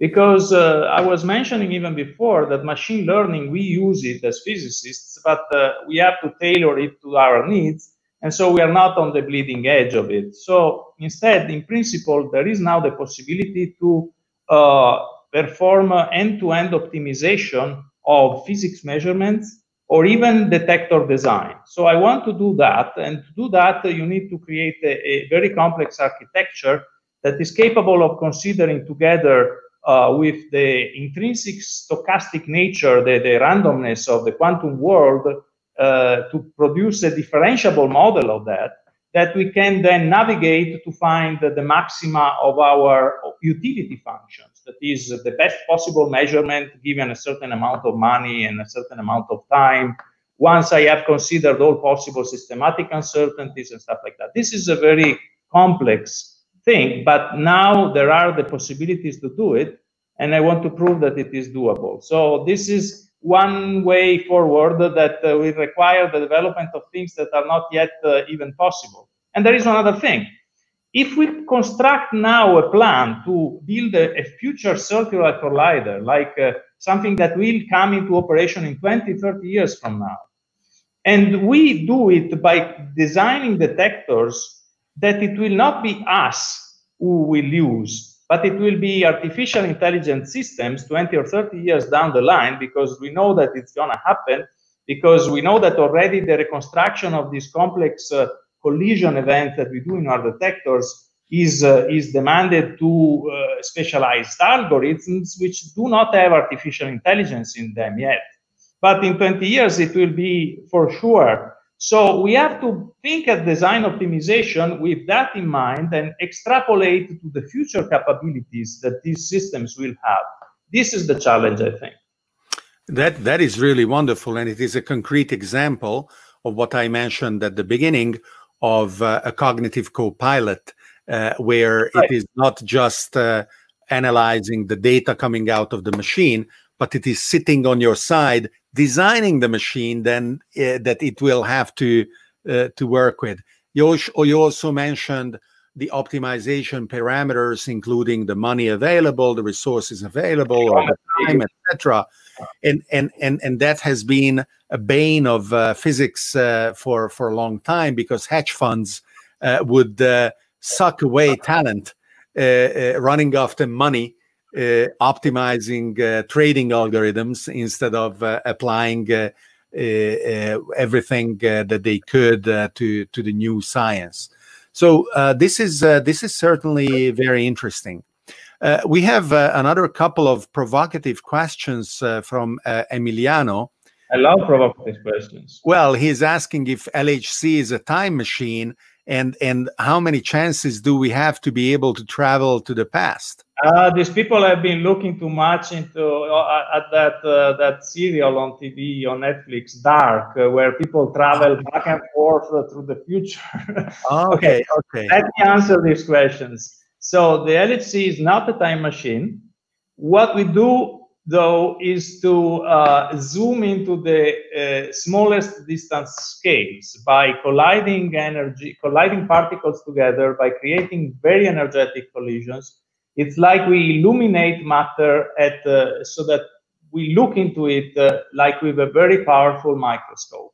because uh, I was mentioning even before that machine learning, we use it as physicists, but uh, we have to tailor it to our needs. And so we are not on the bleeding edge of it. So instead, in principle, there is now the possibility to uh, perform end-to-end optimization of physics measurements or even detector design. So I want to do that. And to do that, you need to create a, a very complex architecture that is capable of considering together uh, with the intrinsic stochastic nature, the, the randomness of the quantum world, uh, to produce a differentiable model of that, that we can then navigate to find the maxima of our utility functions. That is the best possible measurement given a certain amount of money and a certain amount of time. Once I have considered all possible systematic uncertainties and stuff like that. This is a very complex thing, but now there are the possibilities to do it, and I want to prove that it is doable. So this is one way forward that uh, will require the development of things that are not yet uh, even possible. And there is another thing. If we construct now a plan to build a, a future circular collider, like uh, something that will come into operation in 20, 30 years from now, and we do it by designing detectors that it will not be us who will use, but it will be artificial intelligence systems 20 or 30 years down the line because we know that it's going to happen because we know that already the reconstruction of this complex uh, collision event that we do in our detectors is uh, is demanded to uh, specialized algorithms which do not have artificial intelligence in them yet. But in 20 years it will be for sure so we have to think at design optimization with that in mind and extrapolate to the future capabilities that these systems will have. This is the challenge, I think. That that is really wonderful, and it is a concrete example of what I mentioned at the beginning of uh, a cognitive co-pilot, uh, where right. it is not just uh, analyzing the data coming out of the machine, but it is sitting on your side designing the machine then uh, that it will have to uh, to work with. You also, you also mentioned the optimization parameters, including the money available, the resources available, or the time, etc. And and and and that has been a bane of uh, physics uh, for for a long time because hedge funds uh, would uh, suck away talent, running after money optimizing uh, trading algorithms instead of uh, applying everything that they could to to the new science. So this is this is certainly very interesting. Uh, we have uh, another couple of provocative questions uh, from Emiliano. I love provocative questions. Well, he's asking if LHC is a time machine and and how many chances do we have to be able to travel to the past? Uh, these people have been looking too much into uh, at that uh, that serial on TV on Netflix, Dark, uh, where people travel back and forth through the future. okay, okay. Let me answer these questions. So the LHC is not a time machine. What we do though is to uh, zoom into the uh, smallest distance scales by colliding energy, colliding particles together by creating very energetic collisions it's like we illuminate matter at uh, so that we look into it uh, like with a very powerful microscope.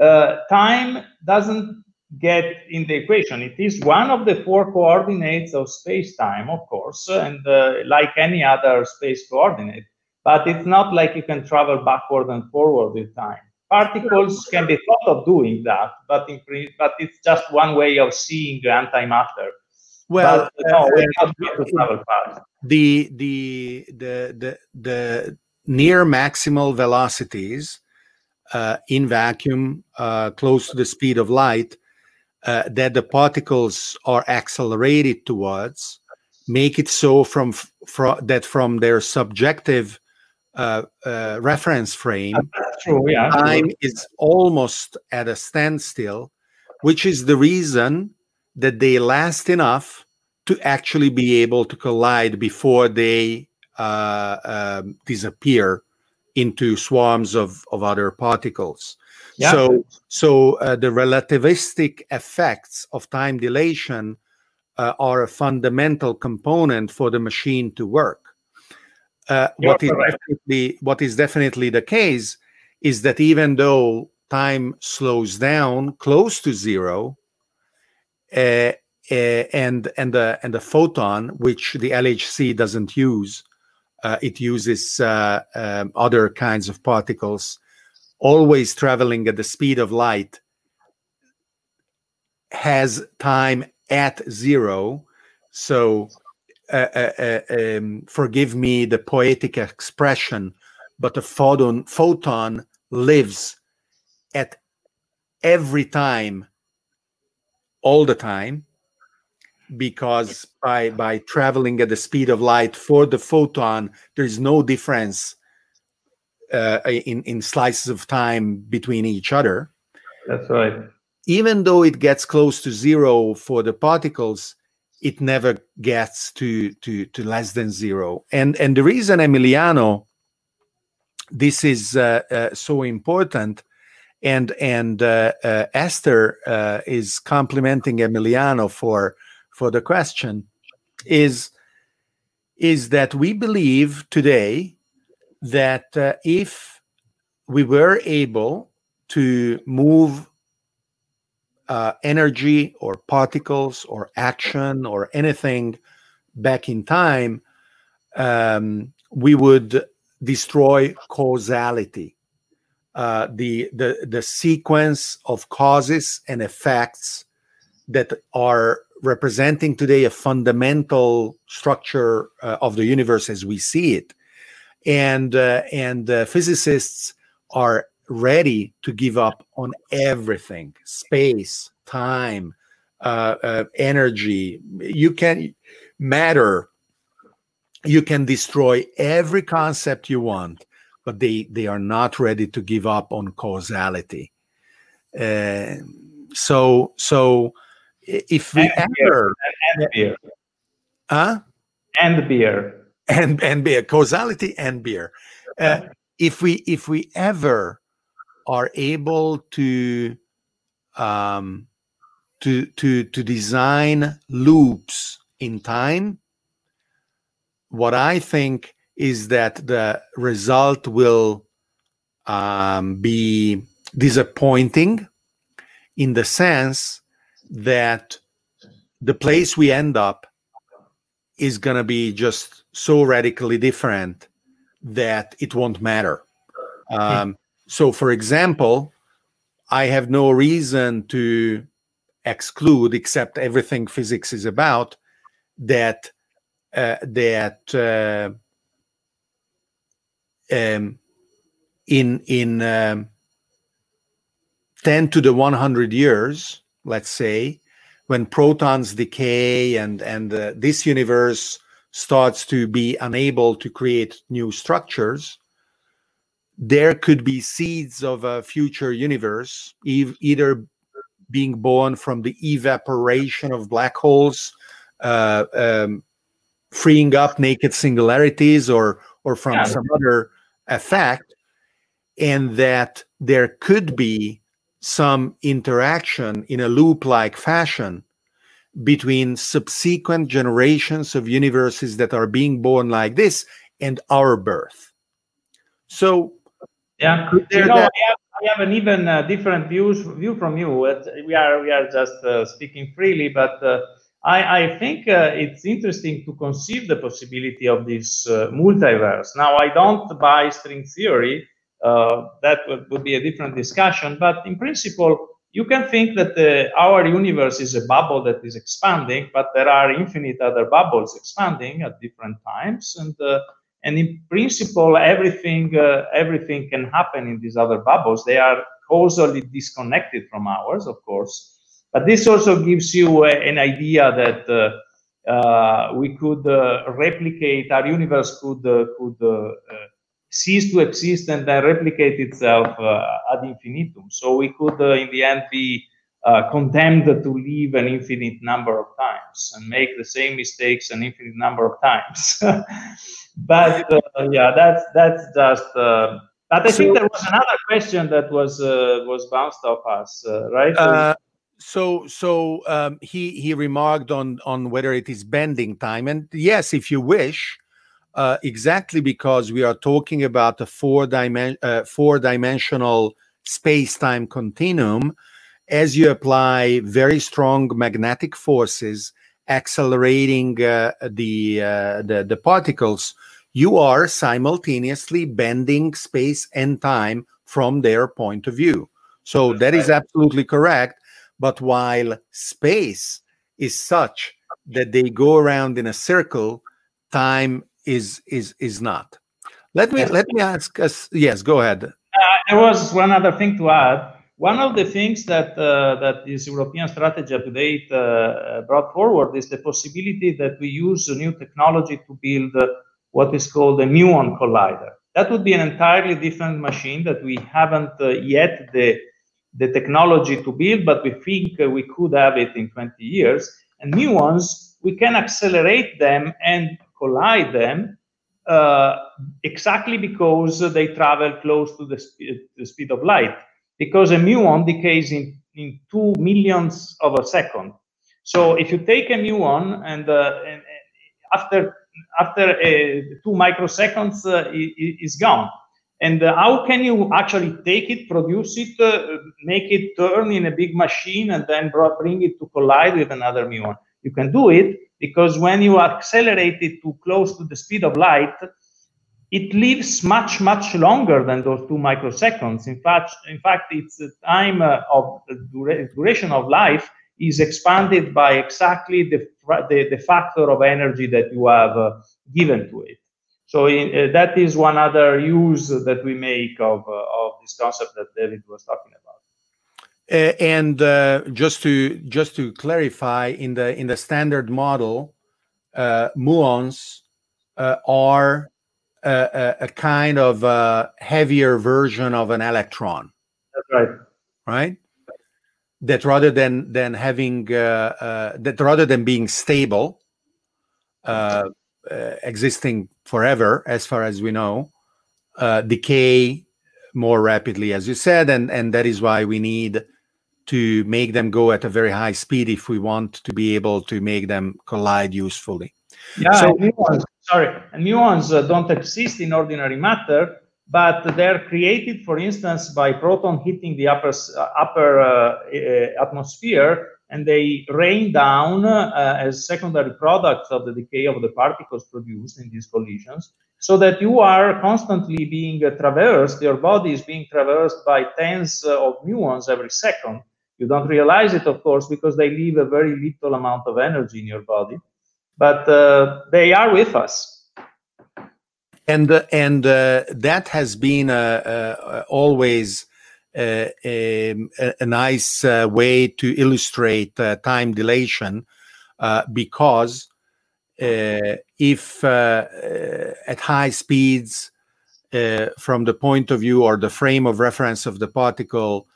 Uh, time doesn't get in the equation. It is one of the four coordinates of space-time, of course, and uh, like any other space coordinate, but it's not like you can travel backward and forward in time. particles can be thought of doing that, but in but it's just one way of seeing antimatter. Well, but, no, uh, we're not going to travel fast. the the the the the near maximal velocities uh, in vacuum uh, close to the speed of light uh, that the particles are accelerated towards make it so from, from that from their subjective uh, uh, reference frame True, yeah. time is almost at a standstill which is the reason that they last enough to actually be able to collide before they uh, um, disappear into swarms of, of other particles. Yeah. So, so uh, the relativistic effects of time dilation uh, are a fundamental component for the machine to work. Uh, what is correct. definitely what is definitely the case is that even though time slows down close to zero, uh, uh, and and the and the photon, which the LHC doesn't use, uh, it uses uh, um, other kinds of particles, always traveling at the speed of light, has time at zero. So, uh, uh, uh, um, forgive me the poetic expression, but a photon photon lives at every time, all the time, because by by traveling at the speed of light for the photon, there is no difference uh, in in slices of time between each other That's right. even though it gets close to zero for the particles it never gets to to to less than zero. And and the reason emiliano this is uh, uh, so important and and uh, uh, esther uh, is complimenting emiliano for for the question is is that we believe today that uh, if we were able to move uh, energy or particles or action or anything back in time, um, we would destroy causality, uh, the, the, the sequence of causes and effects that are representing today a fundamental structure uh, of the universe as we see it. And, uh, and uh, physicists are ready to give up on everything space time uh, uh, energy you can matter you can destroy every concept you want but they they are not ready to give up on causality uh, so so if we And beer. ever And beer. huh? And beer. and and beer causality and beer uh, if we if we ever are able to um to to to design loops in time what i think is that the result will um, be disappointing in the sense that the place we end up is going to be just so radically different that it won't matter. Um, so, for example, I have no reason to exclude, except everything physics is about, that uh, that uh, um, in in um, ten to the one hundred years, let's say, when protons decay and and uh, this universe starts to be unable to create new structures there could be seeds of a future universe either being born from the evaporation of black holes uh, um, freeing up naked singularities or or from Yeah. some other effect and that there could be some interaction in a loop like fashion between subsequent generations of universes that are being born like this and our birth. So, Yeah, you know, I have, I have an even uh, different views view from you. We are we are just uh, speaking freely, but uh, I I think uh, it's interesting to conceive the possibility of this uh, multiverse. Now, I don't buy string theory. uh, that would, would, be a different discussion. But in principle, you can think that our universe is a bubble that is expanding, but there are infinite other bubbles expanding at different times, and uh, and in principle, everything uh, everything can happen in these other bubbles. They are causally disconnected from ours, of course, but this also gives you a, an idea that. Uh, uh, we could uh, replicate our universe could uh, could cease to exist and then replicate itself ad infinitum. So we could, in the end, be uh, condemned to live an infinite number of times and make the same mistakes an infinite number of times. but uh, yeah, that's that's just. Uh, but I so, think there was another question that was was bounced off us, right? so so um, he he remarked on on whether it is bending time and yes if you wish uh, exactly because we are talking about a four dimension uh, four dimensional space time continuum as you apply very strong magnetic forces accelerating uh, the, uh, the the particles you are simultaneously bending space and time from their point of view so that is absolutely correct but while space is such that they go around in a circle, time is is is not. Let me let me ask us. Yes, go ahead. Uh, there was one other thing to add. One of the things that uh, that this European strategy update uh, brought forward is the possibility that we use a new technology to build uh, what is called a muon collider. That would be an entirely different machine that we haven't uh, yet the the technology to build, but we think uh, we could have it in 20 years. And muons, we can accelerate them and collide them uh, exactly because they travel close to the, sp- the, speed of light. Because a muon decays in, in two millionths of a second. So if you take a muon and, uh, and after after uh, two microseconds, uh, it is gone. And uh, how can you actually take it, produce it, uh, make it turn in a big machine, and then bring it to collide with another muon? You can do it because when you accelerate it to close to the speed of light, it lives much much longer than those two microseconds. In fact, in fact, its time uh, of dura duration of life is expanded by exactly the, the, the factor of energy that you have uh, given to it. So in, uh, that is one other use that we make of, uh, of this concept that David was talking about. And uh, just to just to clarify, in the in the standard model, uh, muons are a, a, kind of heavier version of an electron. That's right. Right. That rather than than having that rather than being stable, uh, existing forever, as far as we know, uh, decay more rapidly, as you said, and and that is why we need to make them go at a very high speed if we want to be able to make them collide usefully. Yeah, so, sorry, muons uh, don't exist in ordinary matter, but they're created, for instance, by proton hitting the upper uh, upper uh, atmosphere and they rain down uh, as secondary products of the decay of the particles produced in these collisions, so that you are constantly being uh, traversed, your body is being traversed by tens uh, of muons every second. You don't realize it, of course, because they leave a very little amount of energy in your body, but uh, they are with us. And uh, and uh, that has been uh, always a, a, nice uh, way to illustrate uh, time dilation because if at high speeds, from the point of view or the frame of reference of the particle,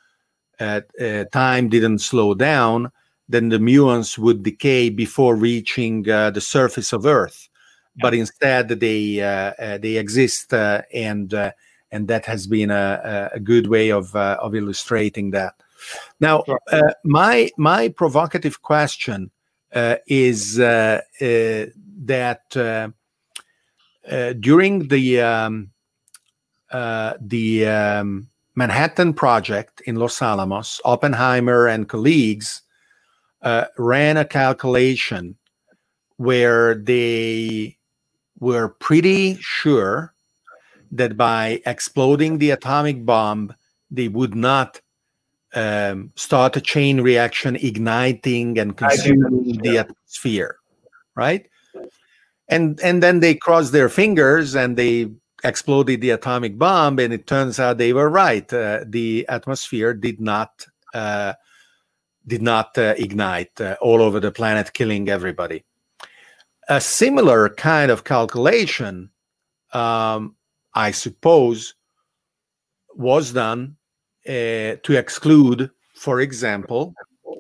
time didn't slow down, then the muons would decay before reaching uh, the surface of Earth. Yeah. But instead, they uh, uh, they exist and and that has been a, a good way of uh, of illustrating that. Now, uh, my my provocative question uh, is uh, uh, that uh, during the um, the um, Manhattan Project in Los Alamos, Oppenheimer and colleagues ran a calculation where they were pretty sure that by exploding the atomic bomb, they would not um, start a chain reaction, igniting and consuming the atmosphere, right? And and then they crossed their fingers and they exploded the atomic bomb, and it turns out they were right. Uh, the atmosphere did not uh, did not uh, ignite uh, all over the planet, killing everybody. A similar kind of calculation, um, I suppose, was done uh, to exclude, for example,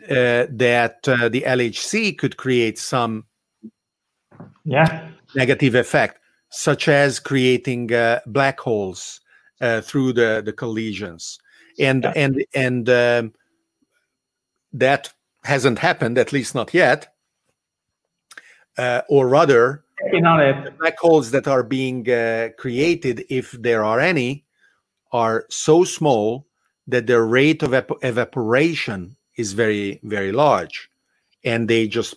uh, that uh, the LHC could create some yeah. negative effect, such as creating uh, black holes uh, through the, the collisions. And yeah. and and um, that hasn't happened, at least not yet. Uh, or rather, the black holes that are being uh, created, if there are any, are so small that their rate of ep- evaporation is very, very large, and they just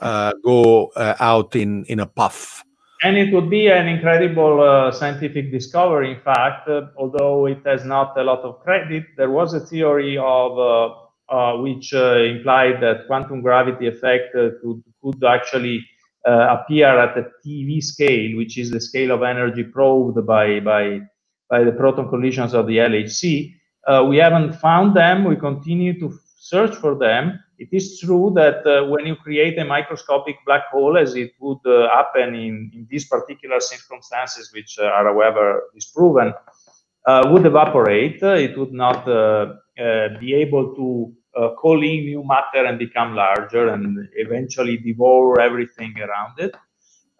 uh, go uh, out in in a puff. And it would be an incredible uh, scientific discovery. In fact, uh, although it has not a lot of credit, there was a theory of uh, which uh, implied that quantum gravity effect uh, could, could actually appear at the TeV scale, which is the scale of energy probed by, by, by the proton collisions of the LHC. we haven't found them. We continue to search for them. It is true that uh, when you create a microscopic black hole, as it would uh, happen in, in these particular circumstances, which uh, are, however, disproven, would evaporate. it would not uh, be able to uh, call in new matter and become larger and eventually devour everything around it.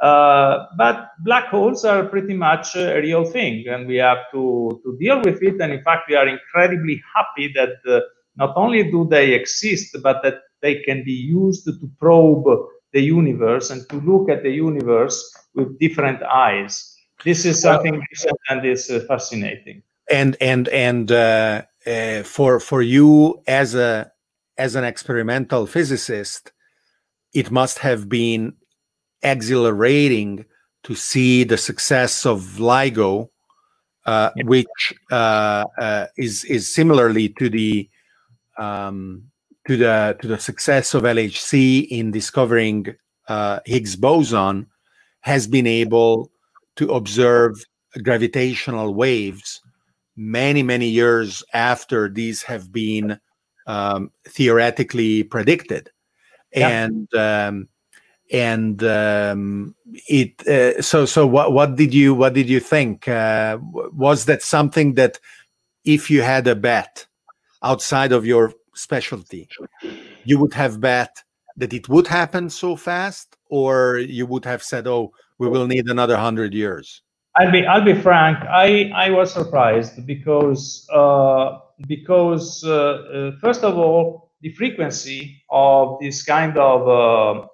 Uh, but black holes are pretty much a real thing, and we have to, to deal with it. And in fact, we are incredibly happy that uh, not only do they exist, but that they can be used to probe the universe and to look at the universe with different eyes. This is something and is uh, fascinating. And and and uh, uh, for for you as a as an experimental physicist, it must have been exhilarating to see the success of LIGO, uh, yeah. which uh, uh, is is similarly to the um, to the to the success of LHC in discovering uh, Higgs boson, has been able to observe gravitational waves many, many years after these have been um, theoretically predicted. Yeah. And um, and um, it uh, so so what what did you what did you think uh, was that something that if you had a bet outside of your specialty you would have bet that it would happen so fast or you would have said oh we will need another 100 years I'll be I'll be frank. I I was surprised because uh, because uh, uh, first of all the frequency of this kind of uh,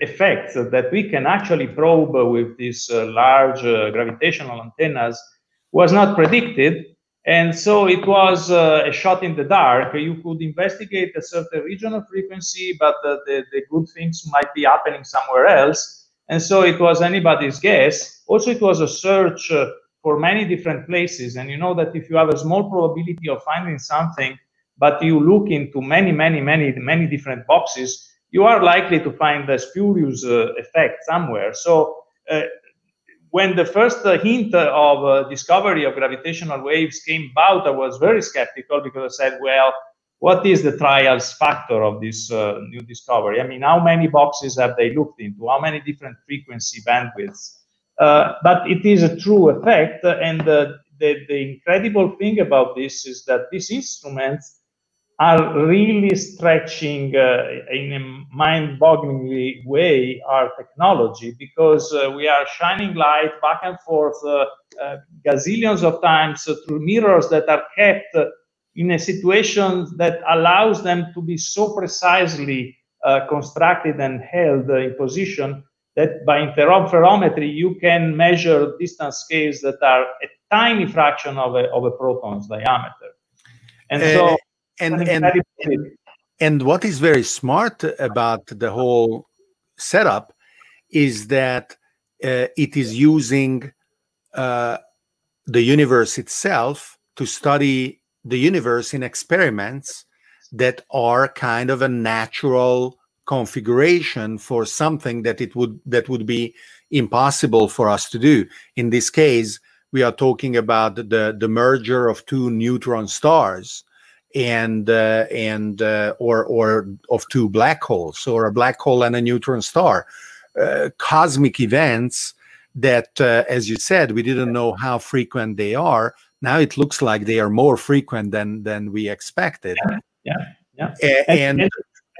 effects that we can actually probe with these uh, large uh, gravitational antennas was not predicted, and so it was a shot in the dark. You could investigate a certain region of frequency, but the, the good things might be happening somewhere else and so it was anybody's guess. Also, it was a search uh, for many different places. And you know that if you have a small probability of finding something, but you look into many, many, many, many different boxes, you are likely to find the spurious uh, effect somewhere. So uh, when the first uh, hint of uh, discovery of gravitational waves came about, I was very skeptical because I said, well, what is the trials factor of this uh, new discovery? I mean, how many boxes have they looked into? How many different frequency bandwidths? Uh, but it is a true effect. And uh, the, the incredible thing about this is that these instruments are really stretching uh, in a mind-bogglingly way our technology because uh, we are shining light back and forth uh, gazillions of times through mirrors that are kept in a situation that allows them to be so precisely uh, constructed and held in position that by interferometry you can measure distance scales that are a tiny fraction of a, of a proton's diameter. And uh, so, and, and, and, and what is very smart about the whole setup is that uh, it is using uh, the universe itself to study the universe in experiments that are kind of a natural configuration for something that it would that would be impossible for us to do. In this case we are talking about the the merger of two neutron stars and uh, and uh, or or of two black holes or a black hole and a neutron star. Uh, cosmic events that uh, as you said we didn't know how frequent they are now it looks like they are more frequent than than we expected yeah yeah, yeah. and, and,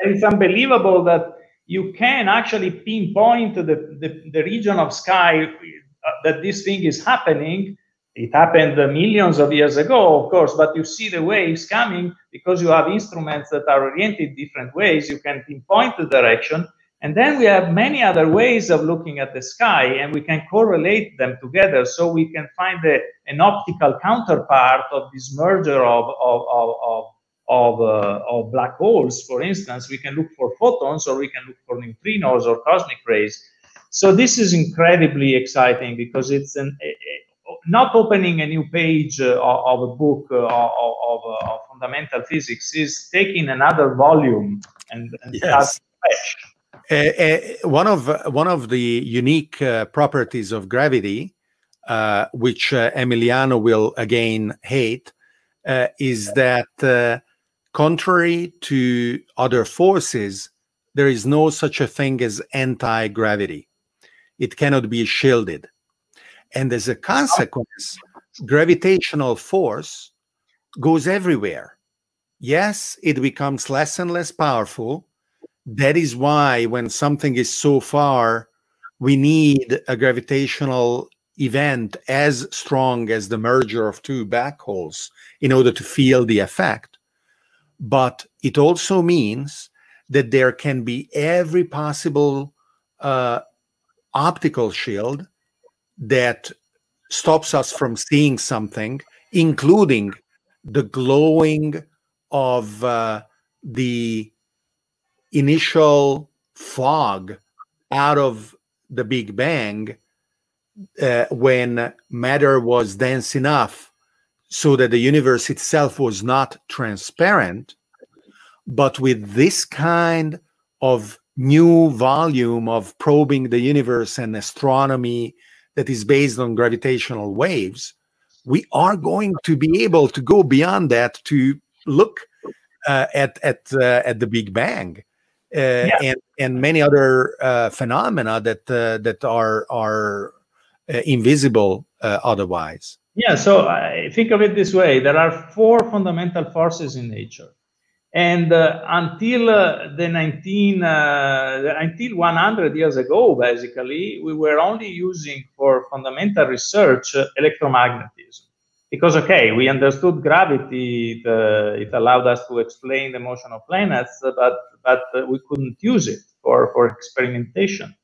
and it's unbelievable that you can actually pinpoint the, the, the region of sky uh, that this thing is happening it happened millions of years ago, of course, but you see the waves coming because you have instruments that are oriented different ways. You can pinpoint the direction. And then we have many other ways of looking at the sky, and we can correlate them together so we can find a, an optical counterpart of this merger of, of, of, of of, uh, of, black holes, for instance, we can look for photons or we can look for neutrinos or cosmic rays. So this is incredibly exciting because it's an, a, not opening a new page uh, of a book uh, of, of, uh, fundamental physics is taking another volume and, and yes. Uh, Uh, uh, one of one of the unique uh, properties of gravity, uh, which Emiliano will again hate, is that contrary to other forces, there is no such a thing as anti-gravity. It cannot be shielded. And as a consequence, gravitational force goes everywhere. Yes, it becomes less and less powerful. That is why, when something is so far, we need a gravitational event as strong as the merger of two black holes in order to feel the effect. But it also means that there can be every possible uh, optical shield that stops us from seeing something, including the glowing of uh, the initial fog out of the Big Bang uh, when matter was dense enough so that the universe itself was not transparent. But with this kind of new volume of probing the universe and astronomy that is based on gravitational waves, we are going to be able to go beyond that to look uh, at at uh, at the Big Bang yeah. and and many other uh, phenomena that uh, that are are uh, invisible otherwise. Yeah. So I think of it this way: there are four fundamental forces in nature. And uh, until uh, the 19, uh, until 100 years ago, basically, we were only using for fundamental research uh, electromagnetism. Because, okay, we understood gravity, it, uh, it, allowed us to explain the motion of planets, but, but uh, we couldn't use it for, for experimentation.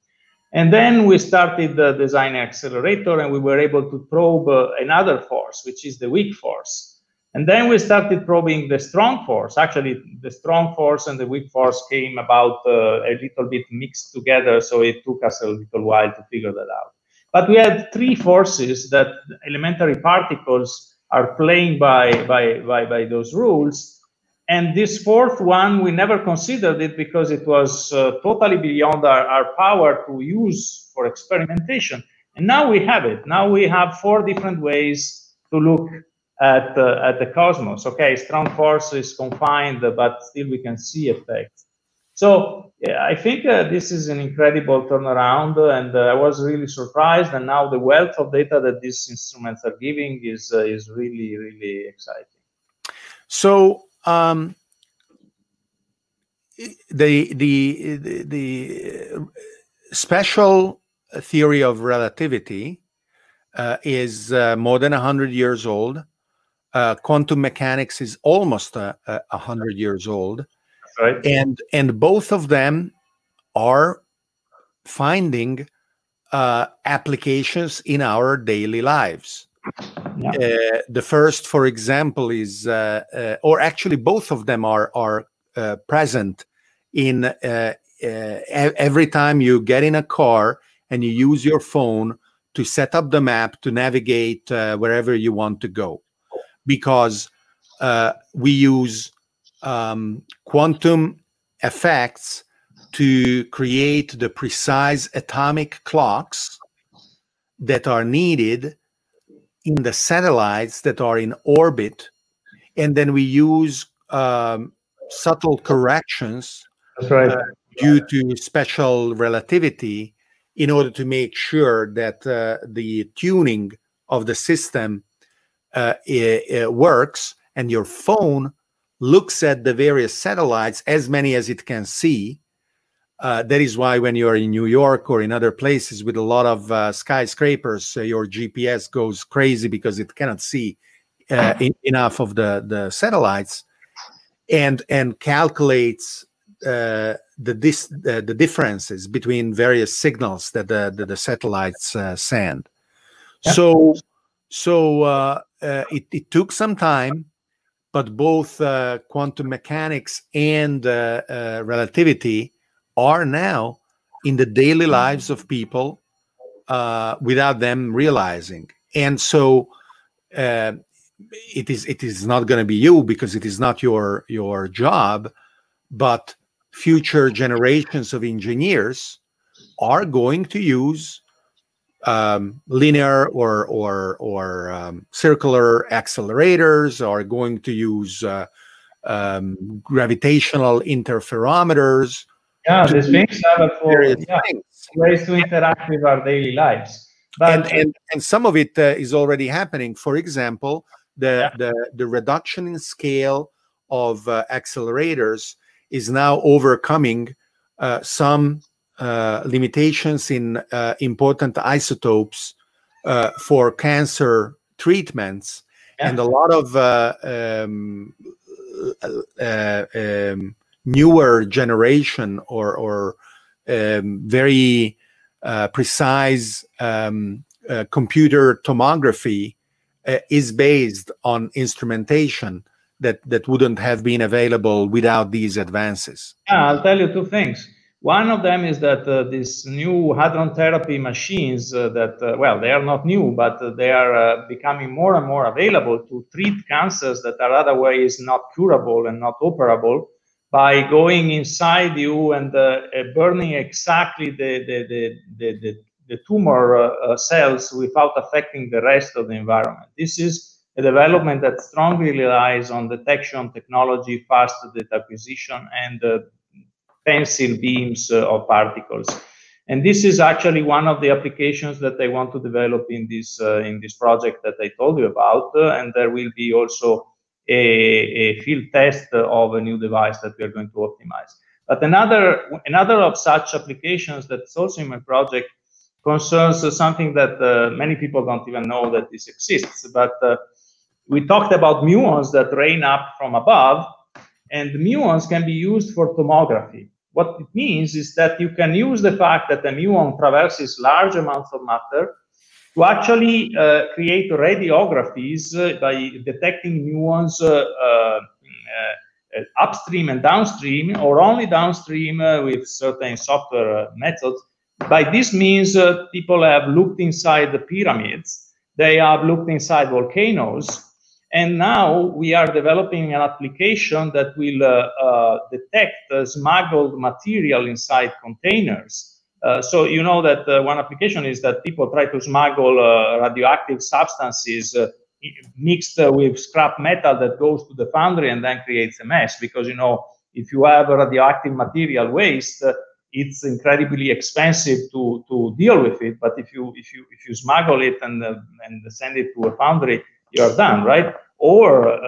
And then we started the design accelerator and we were able to probe another force, which is the weak force. And then we started probing the strong force. Actually, the strong force and the weak force came about uh, a little bit mixed together, so it took us a little while to figure that out. But we had three forces that elementary particles are playing by, by, by, by those rules. And this fourth one, we never considered it because it was uh, totally beyond our, our power to use for experimentation. And now we have it. Now we have four different ways to look at, uh, at the cosmos. Okay, strong force is confined, but still we can see effects. So yeah, I think uh, this is an incredible turnaround, and uh, I was really surprised. And now the wealth of data that these instruments are giving is uh, is really really exciting. So um, the, the the the special theory of relativity uh, is uh, more than hundred years old uh, quantum mechanics is almost a, hundred years old, right. and and both of them are finding uh, applications in our daily lives. Yeah. Uh, the first, for example, is, uh, uh, or actually, both of them are are uh, present in every time you get in a car and you use your phone to set up the map to navigate uh, wherever you want to go because uh, we use um, quantum effects to create the precise atomic clocks that are needed in the satellites that are in orbit and then we use um, subtle corrections right. uh, due to special relativity in order to make sure that uh, the tuning of the system uh, it, it works and your phone looks at the various satellites as many as it can see uh, that is why when you're in New York or in other places with a lot of uh, skyscrapers, uh, your GPS goes crazy because it cannot see uh, in, enough of the the satellites, and and calculates uh, the dis, the differences between various signals that the the, the satellites send. So so it, it took some time, but both quantum mechanics and relativity are now in the daily lives of people uh, without them realizing. And so uh, it is it is not going to be you because it is not your your job, but future generations of engineers are going to use um, linear or or or um, circular accelerators, are going to use uh, um, gravitational interferometers yeah, these things are for yeah, ways to interact with our daily lives. But and and, and some of it uh, is already happening. For example, the yeah. the the reduction in scale of uh, accelerators is now overcoming uh, some limitations in uh, important isotopes uh, for cancer treatments, yeah. and a lot of um, um, newer generation or or um, very uh, precise um, uh, computer tomography uh, is based on instrumentation that that wouldn't have been available without these advances. Yeah, I'll tell you two things. One of them is that uh, these new hadron therapy machines uh, that, uh, well, they are not new, but uh, they are uh, becoming more and more available to treat cancers that are otherwise not curable and not operable by going inside you and uh, burning exactly the, the, the, the, the tumor uh, cells without affecting the rest of the environment. This is a development that strongly relies on detection technology, fast data acquisition, and uh, pencil beams uh, of particles. And this is actually one of the applications that I want to develop in this uh, in this project that I told you about. and there will be also a, a field test of a new device that we are going to optimize. But another, another of such applications that's also in my project concerns something that uh, many people don't even know that this exists. But uh, we talked about muons that rain up from above, and muons can be used for tomography. What it means is that you can use the fact that a muon traverses large amounts of matter to actually uh, create radiographies uh, by detecting muons uh, uh, upstream and downstream, or only downstream with certain software methods. By this means, people have looked inside the pyramids, they have looked inside volcanoes, and now we are developing an application that will uh, uh, detect uh, smuggled material inside containers uh, so you know that uh, one application is that people try to smuggle uh, radioactive substances mixed with scrap metal that goes to the foundry and then creates a mess. Because you know, if you have radioactive material waste, it's incredibly expensive to, to deal with it. But if you if you if you smuggle it and and send it to a foundry, you are done, right? Or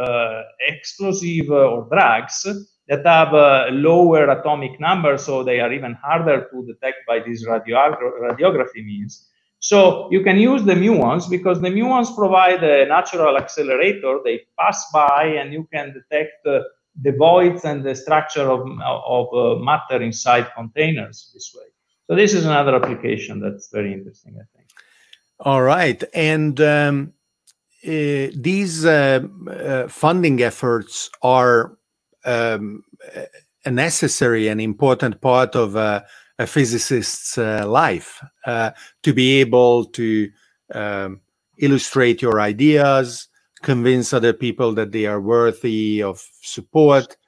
explosive or drugs that have a lower atomic number, so they are even harder to detect by these radiography means. So you can use the muons because the muons provide a natural accelerator. They pass by and you can detect uh, the voids and the structure of, of uh, matter inside containers this way. So this is another application that's very interesting, I think. All right. And um, uh, these uh, uh, funding efforts are um, a necessary and important part of a, physicist's uh, life uh, to be able to um, illustrate your ideas, convince other people that they are worthy of support,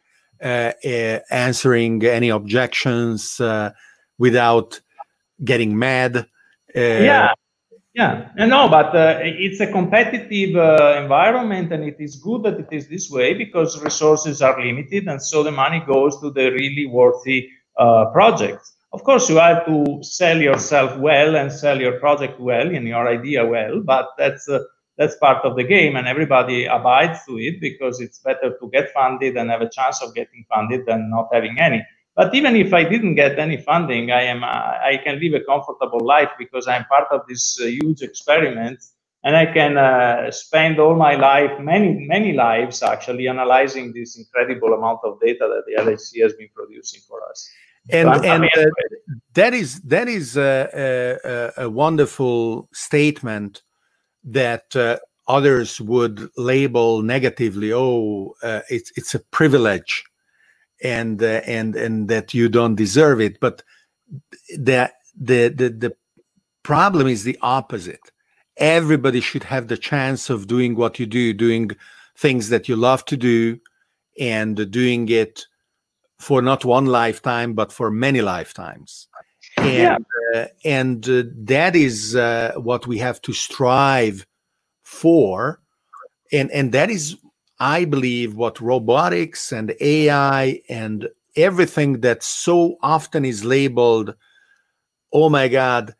uh, uh, answering any objections uh, without getting mad. Uh, yeah, no, but uh, it's a competitive uh, environment, and it is good that it is this way because resources are limited, and so the money goes to the really worthy uh, projects. Of course, you have to sell yourself well and sell your project well and your idea well, but that's uh, that's part of the game, and everybody abides to it because it's better to get funded and have a chance of getting funded than not having any. But even if I didn't get any funding, I am I can live a comfortable life because I'm part of this uh, huge experiment, and I can uh, spend all my life, many many lives actually, analyzing this incredible amount of data that the LHC has been producing for us. And so and uh, that is that is a, a, a wonderful statement that uh, others would label negatively. Oh, uh, it's it's a privilege and uh, and and that you don't deserve it. But the the the, the problem is the opposite. Everybody should have the chance of doing what you do doing things that you love to do and doing it for not one lifetime but for many lifetimes. And yeah. uh, and uh, that is uh, what we have to strive for. And and that is I believe what robotics and AI and everything that so often is labeled, oh my God,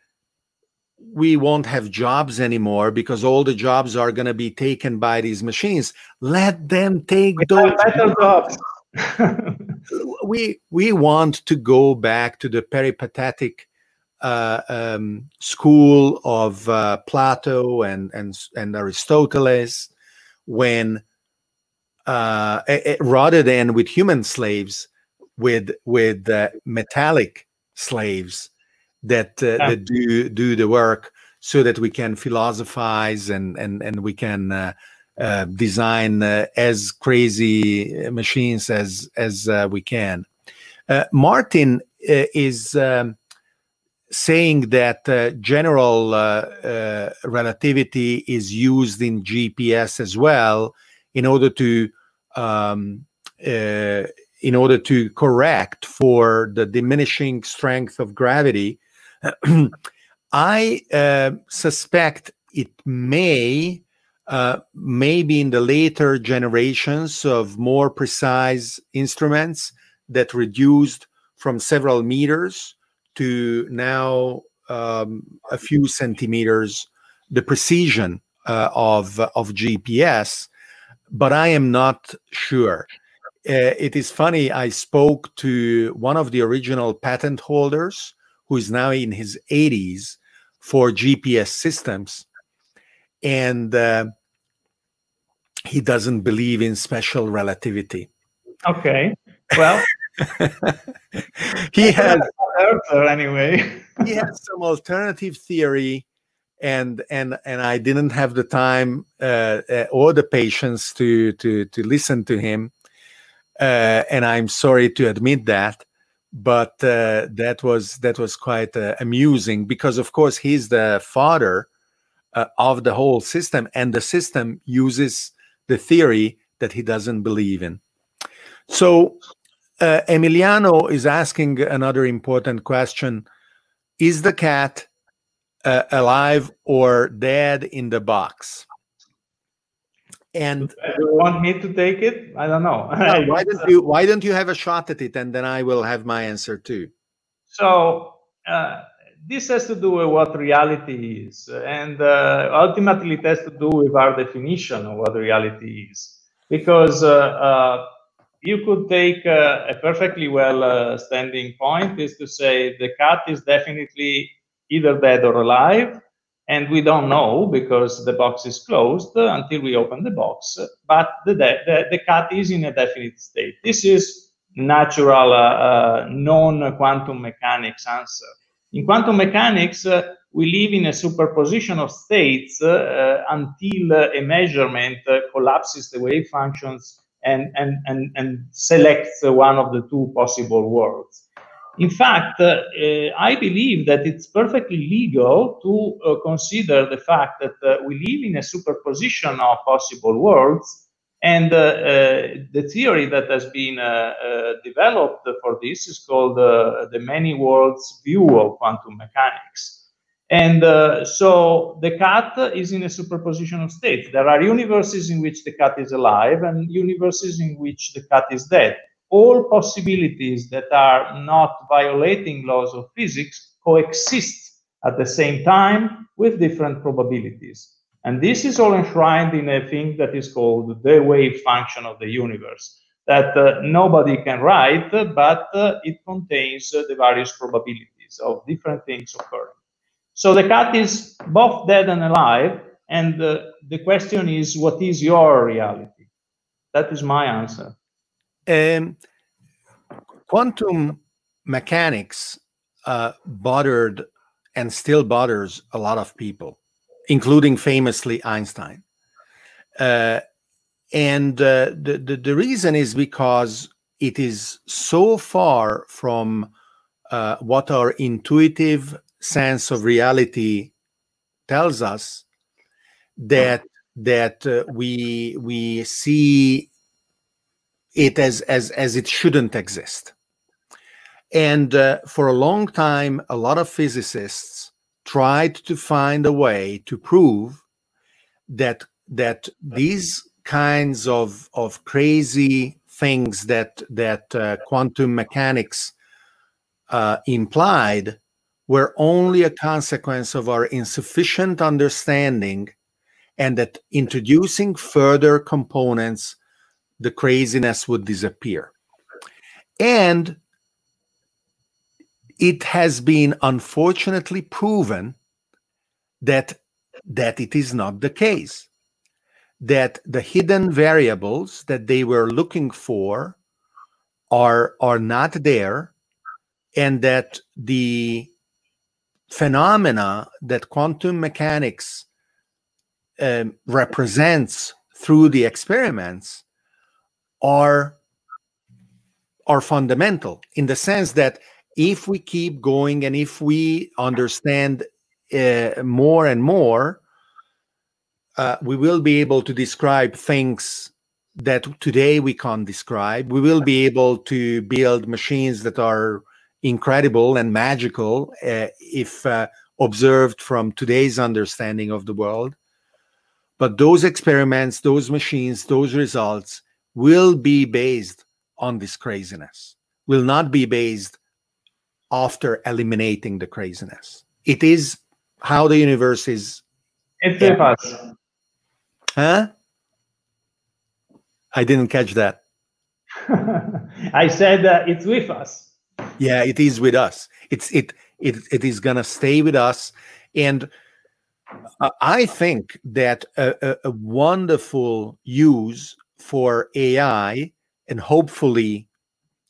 we won't have jobs anymore because all the jobs are going to be taken by these machines. Let them take we those jobs. we we want to go back to the peripatetic uh, um, school of uh, Plato and and and Aristoteles when uh, rather than with human slaves, with with uh, metallic slaves that uh, yeah. that do do the work, so that we can philosophize and and and we can uh, uh, design uh, as crazy machines as as we can. Martin is. Um, saying that uh, general uh, uh, relativity is used in GPS as well, in order to um, uh, in order to correct for the diminishing strength of gravity, I uh, suspect it may, uh, maybe in the later generations of more precise instruments that reduced from several meters to now um, a few centimeters, the precision uh, of of GPS but I am not sure. Uh, it is funny. I spoke to one of the original patent holders, who is now in his 80s, for GPS systems, and uh, he doesn't believe in special relativity. Okay. Well, he has anyway. he has some alternative theory and and and I didn't have the time uh, uh, or the patience to to to listen to him, uh, and I'm sorry to admit that, but uh, that was that was quite uh, amusing because of course he's the father uh, of the whole system, and the system uses the theory that he doesn't believe in. So Emiliano is asking another important question: Is the cat uh, alive or dead in the box. And do you want me to take it? I don't know. no, why don't you Why don't you have a shot at it, and then I will have my answer too. So uh, this has to do with what reality is, and uh, ultimately it has to do with our definition of what reality is. Because uh, uh, you could take uh, a perfectly well standing point is to say the cat is definitely either dead or alive. And we don't know because the box is closed until we open the box. But the, the, the cat is in a definite state. This is natural, uh, uh, non-quantum mechanics answer. In quantum mechanics, uh, we live in a superposition of states uh, until a measurement uh, collapses the wave functions and, and, and, and selects one of the two possible worlds. In fact, uh, I believe that it's perfectly legal to uh, consider the fact that uh, we live in a superposition of possible worlds. And uh, uh, the theory that has been uh, developed for this is called the many worlds view of quantum mechanics. And so the cat is in a superposition of states. There are universes in which the cat is alive and universes in which the cat is dead all possibilities that are not violating laws of physics coexist at the same time with different probabilities. And this is all enshrined in a thing that is called the wave function of the universe, that uh, nobody can write, but uh, it contains uh, the various probabilities of different things occurring. So the cat is both dead and alive, and uh, the question is, what is your reality? That is my answer. Um, quantum mechanics uh, bothered and still bothers a lot of people, including famously Einstein. Uh, and uh, the, the, the reason is because it is so far from uh, what our intuitive sense of reality tells us that that uh, we we see it as as as it shouldn't exist. And uh, for a long time a lot of physicists tried to find a way to prove that that these kinds of of crazy things that that uh, quantum mechanics uh, implied were only a consequence of our insufficient understanding and that introducing further components the craziness would disappear. And it has been unfortunately proven that that it is not the case that the hidden variables that they were looking for are are not there and that the phenomena that quantum mechanics um, represents through the experiments are are fundamental in the sense that if we keep going and if we understand uh, more and more uh, we will be able to describe things that today we can't describe. We will be able to build machines that are incredible and magical uh, if uh, observed from today's understanding of the world. But those experiments those machines those results will be based on this craziness, will not be based after eliminating the craziness. It is how the universe is. It's with us. Huh? I didn't catch that. I said uh, it's with us. Yeah, it is with us. It's it it it is gonna stay with us, and uh, I think that a, a, a wonderful use for AI and hopefully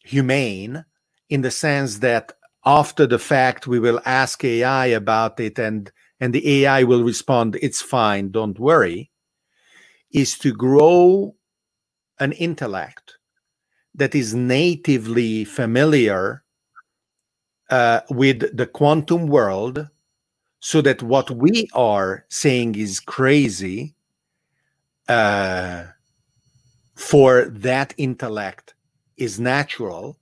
humane in the sense that after the fact we will ask AI about it and and the AI will respond it's fine don't worry is to grow an intellect that is natively familiar uh, with the quantum world so that what we are saying is crazy uh, for that intellect is natural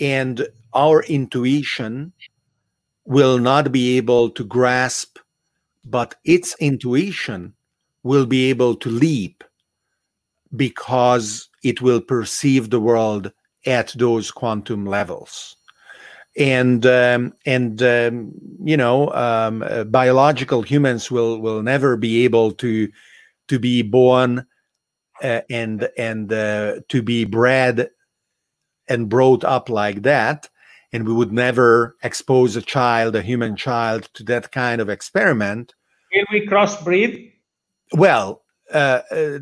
and our intuition will not be able to grasp but its intuition will be able to leap because it will perceive the world at those quantum levels. And um, and um, you know um, uh, biological humans will will never be able to to be born uh, and and uh, to be bred and brought up like that and we would never expose a child a human child to that kind of experiment. Will we crossbreed? Well uh, uh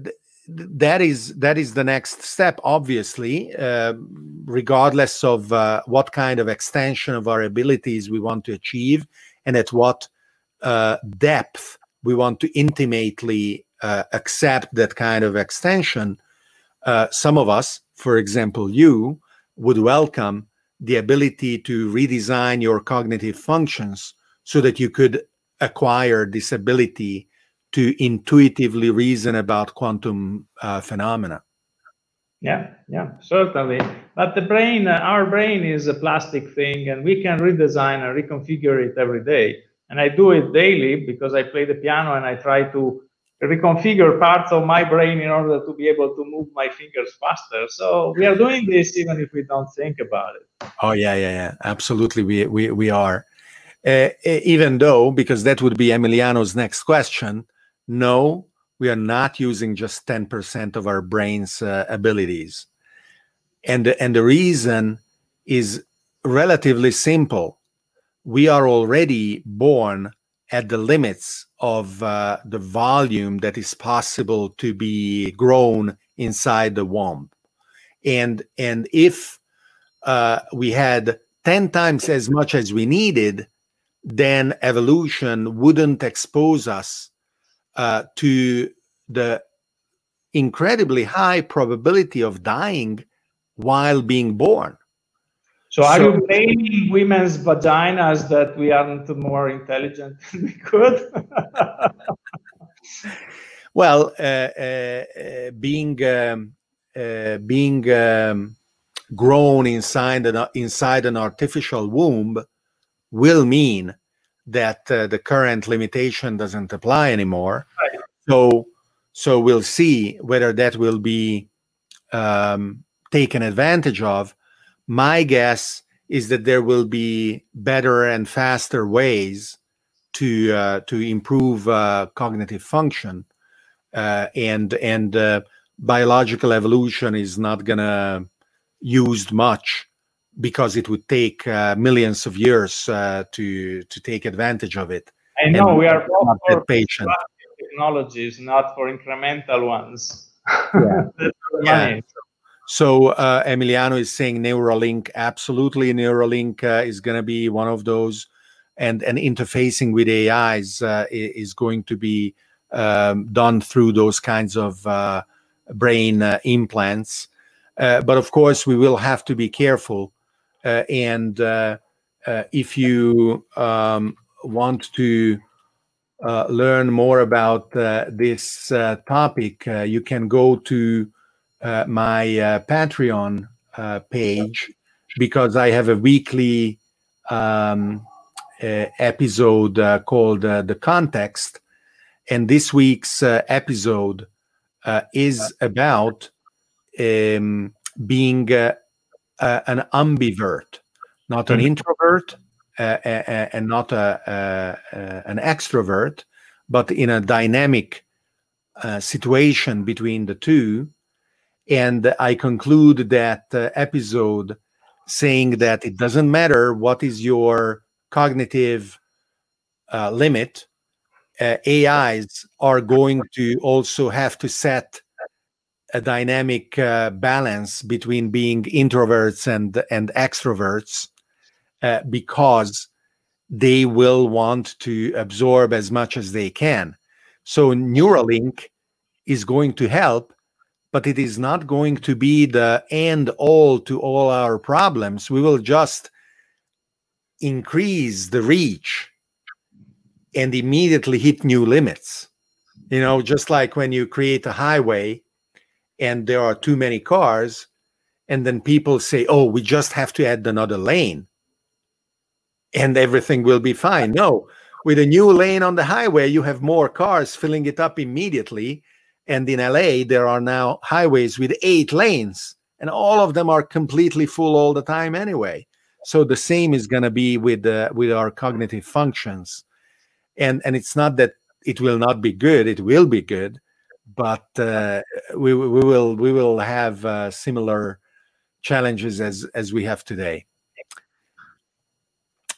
that is that is the next step obviously uh, regardless of uh, what kind of extension of our abilities we want to achieve and at what depth we want to intimately uh, accept that kind of extension, uh, some of us, for example, you, would welcome the ability to redesign your cognitive functions so that you could acquire this ability to intuitively reason about quantum uh, phenomena. Yeah, yeah, certainly. But the brain, uh, our brain is a plastic thing, and we can redesign and reconfigure it every day. And I do it daily because I play the piano and I try to reconfigure parts of my brain in order to be able to move my fingers faster. So we are doing this even if we don't think about it. Oh yeah, yeah, yeah. Absolutely, we we we are. Uh, even though, because that would be Emiliano's next question. No, we are not using just ten percent of our brain's uh, abilities, and and the reason is relatively simple. We are already born at the limits of uh, the volume that is possible to be grown inside the womb. And and if uh, we had 10 times as much as we needed then evolution wouldn't expose us uh, to the incredibly high probability of dying while being born so are so, you blaming women's vaginas that we aren't more intelligent than we could? well, uh, uh, uh, being um, uh, being um, grown inside an inside an artificial womb will mean that uh, the current limitation doesn't apply anymore. Right. So, so we'll see whether that will be um, taken advantage of my guess is that there will be better and faster ways to uh, to improve uh, cognitive function, uh, and and uh, biological evolution is not gonna used much because it would take uh, millions of years uh, to to take advantage of it. I know we are both for patient technologies, not for incremental ones. Yeah. yeah. So uh, Emiliano is saying Neuralink. Absolutely, Neuralink uh, is going to be one of those, and and interfacing with AIs uh, is going to be um, done through those kinds of uh, brain uh, implants. Uh, but of course, we will have to be careful. and if you um, want to learn more about this topic, you can go to uh, my uh, Patreon uh, page because I have a weekly um, episode called The Context. And this week's episode is about um, being an ambivert, not an mm-hmm. introvert uh, and not a, an extrovert, but in a dynamic uh, situation between the two, and I conclude that uh, episode saying that it doesn't matter what is your cognitive uh, limit, uh, AIs are going to also have to set a dynamic uh, balance between being introverts and and extroverts uh, because they will want to absorb as much as they can. So Neuralink is going to help but it is not going to be the end all to all our problems. We will just increase the reach and immediately hit new limits. You know, just like when you create a highway and there are too many cars, and then people say, oh, we just have to add another lane and everything will be fine. No, with a new lane on the highway, you have more cars filling it up immediately and in LA, there are now highways with eight lanes, and all of them are completely full all the time anyway. So the same is going to be with uh, with our cognitive functions, and and it's not that it will not be good; it will be good, but uh, we we will we will have uh, similar challenges as as we have today.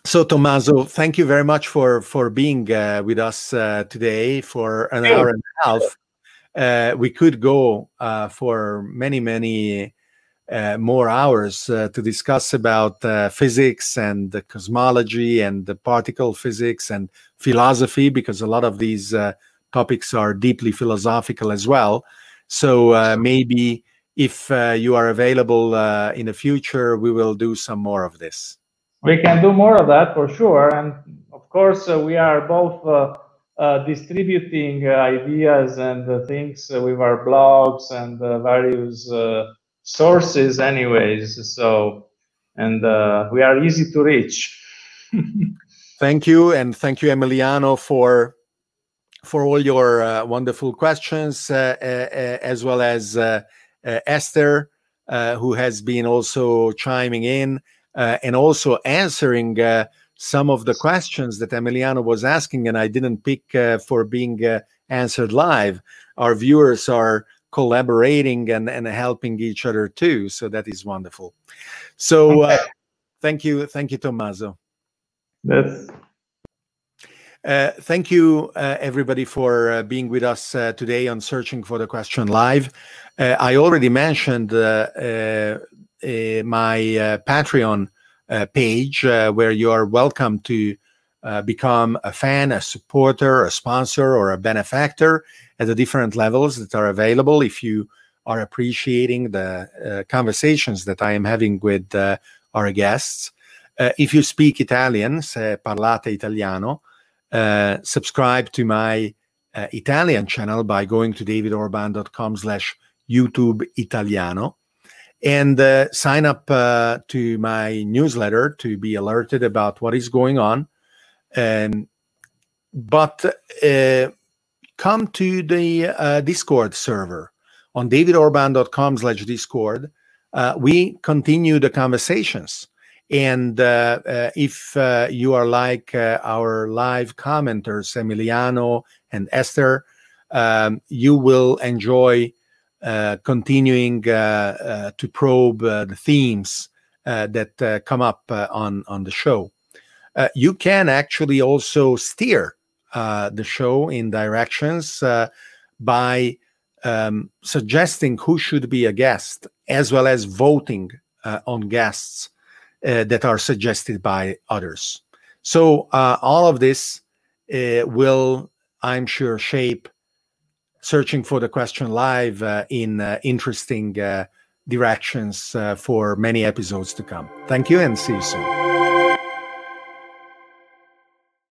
So Tommaso, thank you very much for for being uh, with us uh, today for an hour and a half uh, we could go uh, for many, many uh, more hours uh, to discuss about uh, physics and cosmology and the particle physics and philosophy, because a lot of these topics are deeply philosophical as well. So maybe if you are available in the future, we will do some more of this. We can do more of that for sure. And of course, we are both Uh, distributing uh, ideas and uh, things with our blogs and various sources, anyways. So, and we are easy to reach. thank you, and thank you, Emiliano, for for all your uh, wonderful questions, uh, uh, as well as Esther, who has been also chiming in and also answering some of the questions that Emiliano was asking, and I didn't pick for being answered live. Our viewers are collaborating and, and helping each other too. So that is wonderful. So uh, thank you. Thank you, Tommaso. That's uh, thank you, uh, everybody, for uh, being with us uh, today on Searching for the Question Live. Uh, I already mentioned uh, my Patreon Uh, page, uh, where you are welcome to uh, become a fan, a supporter, a sponsor, or a benefactor at the different levels that are available. If you are appreciating the conversations that I am having with our guests, if you speak Italian, se parlate italiano, uh, subscribe to my uh, Italian channel by going to davidorban.com slash YouTube Italiano and uh, sign up uh, to my newsletter to be alerted about what is going on. Um, but uh, come to the uh, Discord server on davidorban.com slash Discord. we continue the conversations. And uh, uh, if uh, you are like our live commenters, Emiliano and Esther, um, you will enjoy continuing to probe the themes that come up on, on the show. you can actually also steer the show in directions by um, suggesting who should be a guest, as well as voting uh, on guests uh, that are suggested by others. So uh, all of this uh, will, I'm sure, shape searching for the question live uh, in uh, interesting uh, directions for many episodes to come. Thank you and see you soon.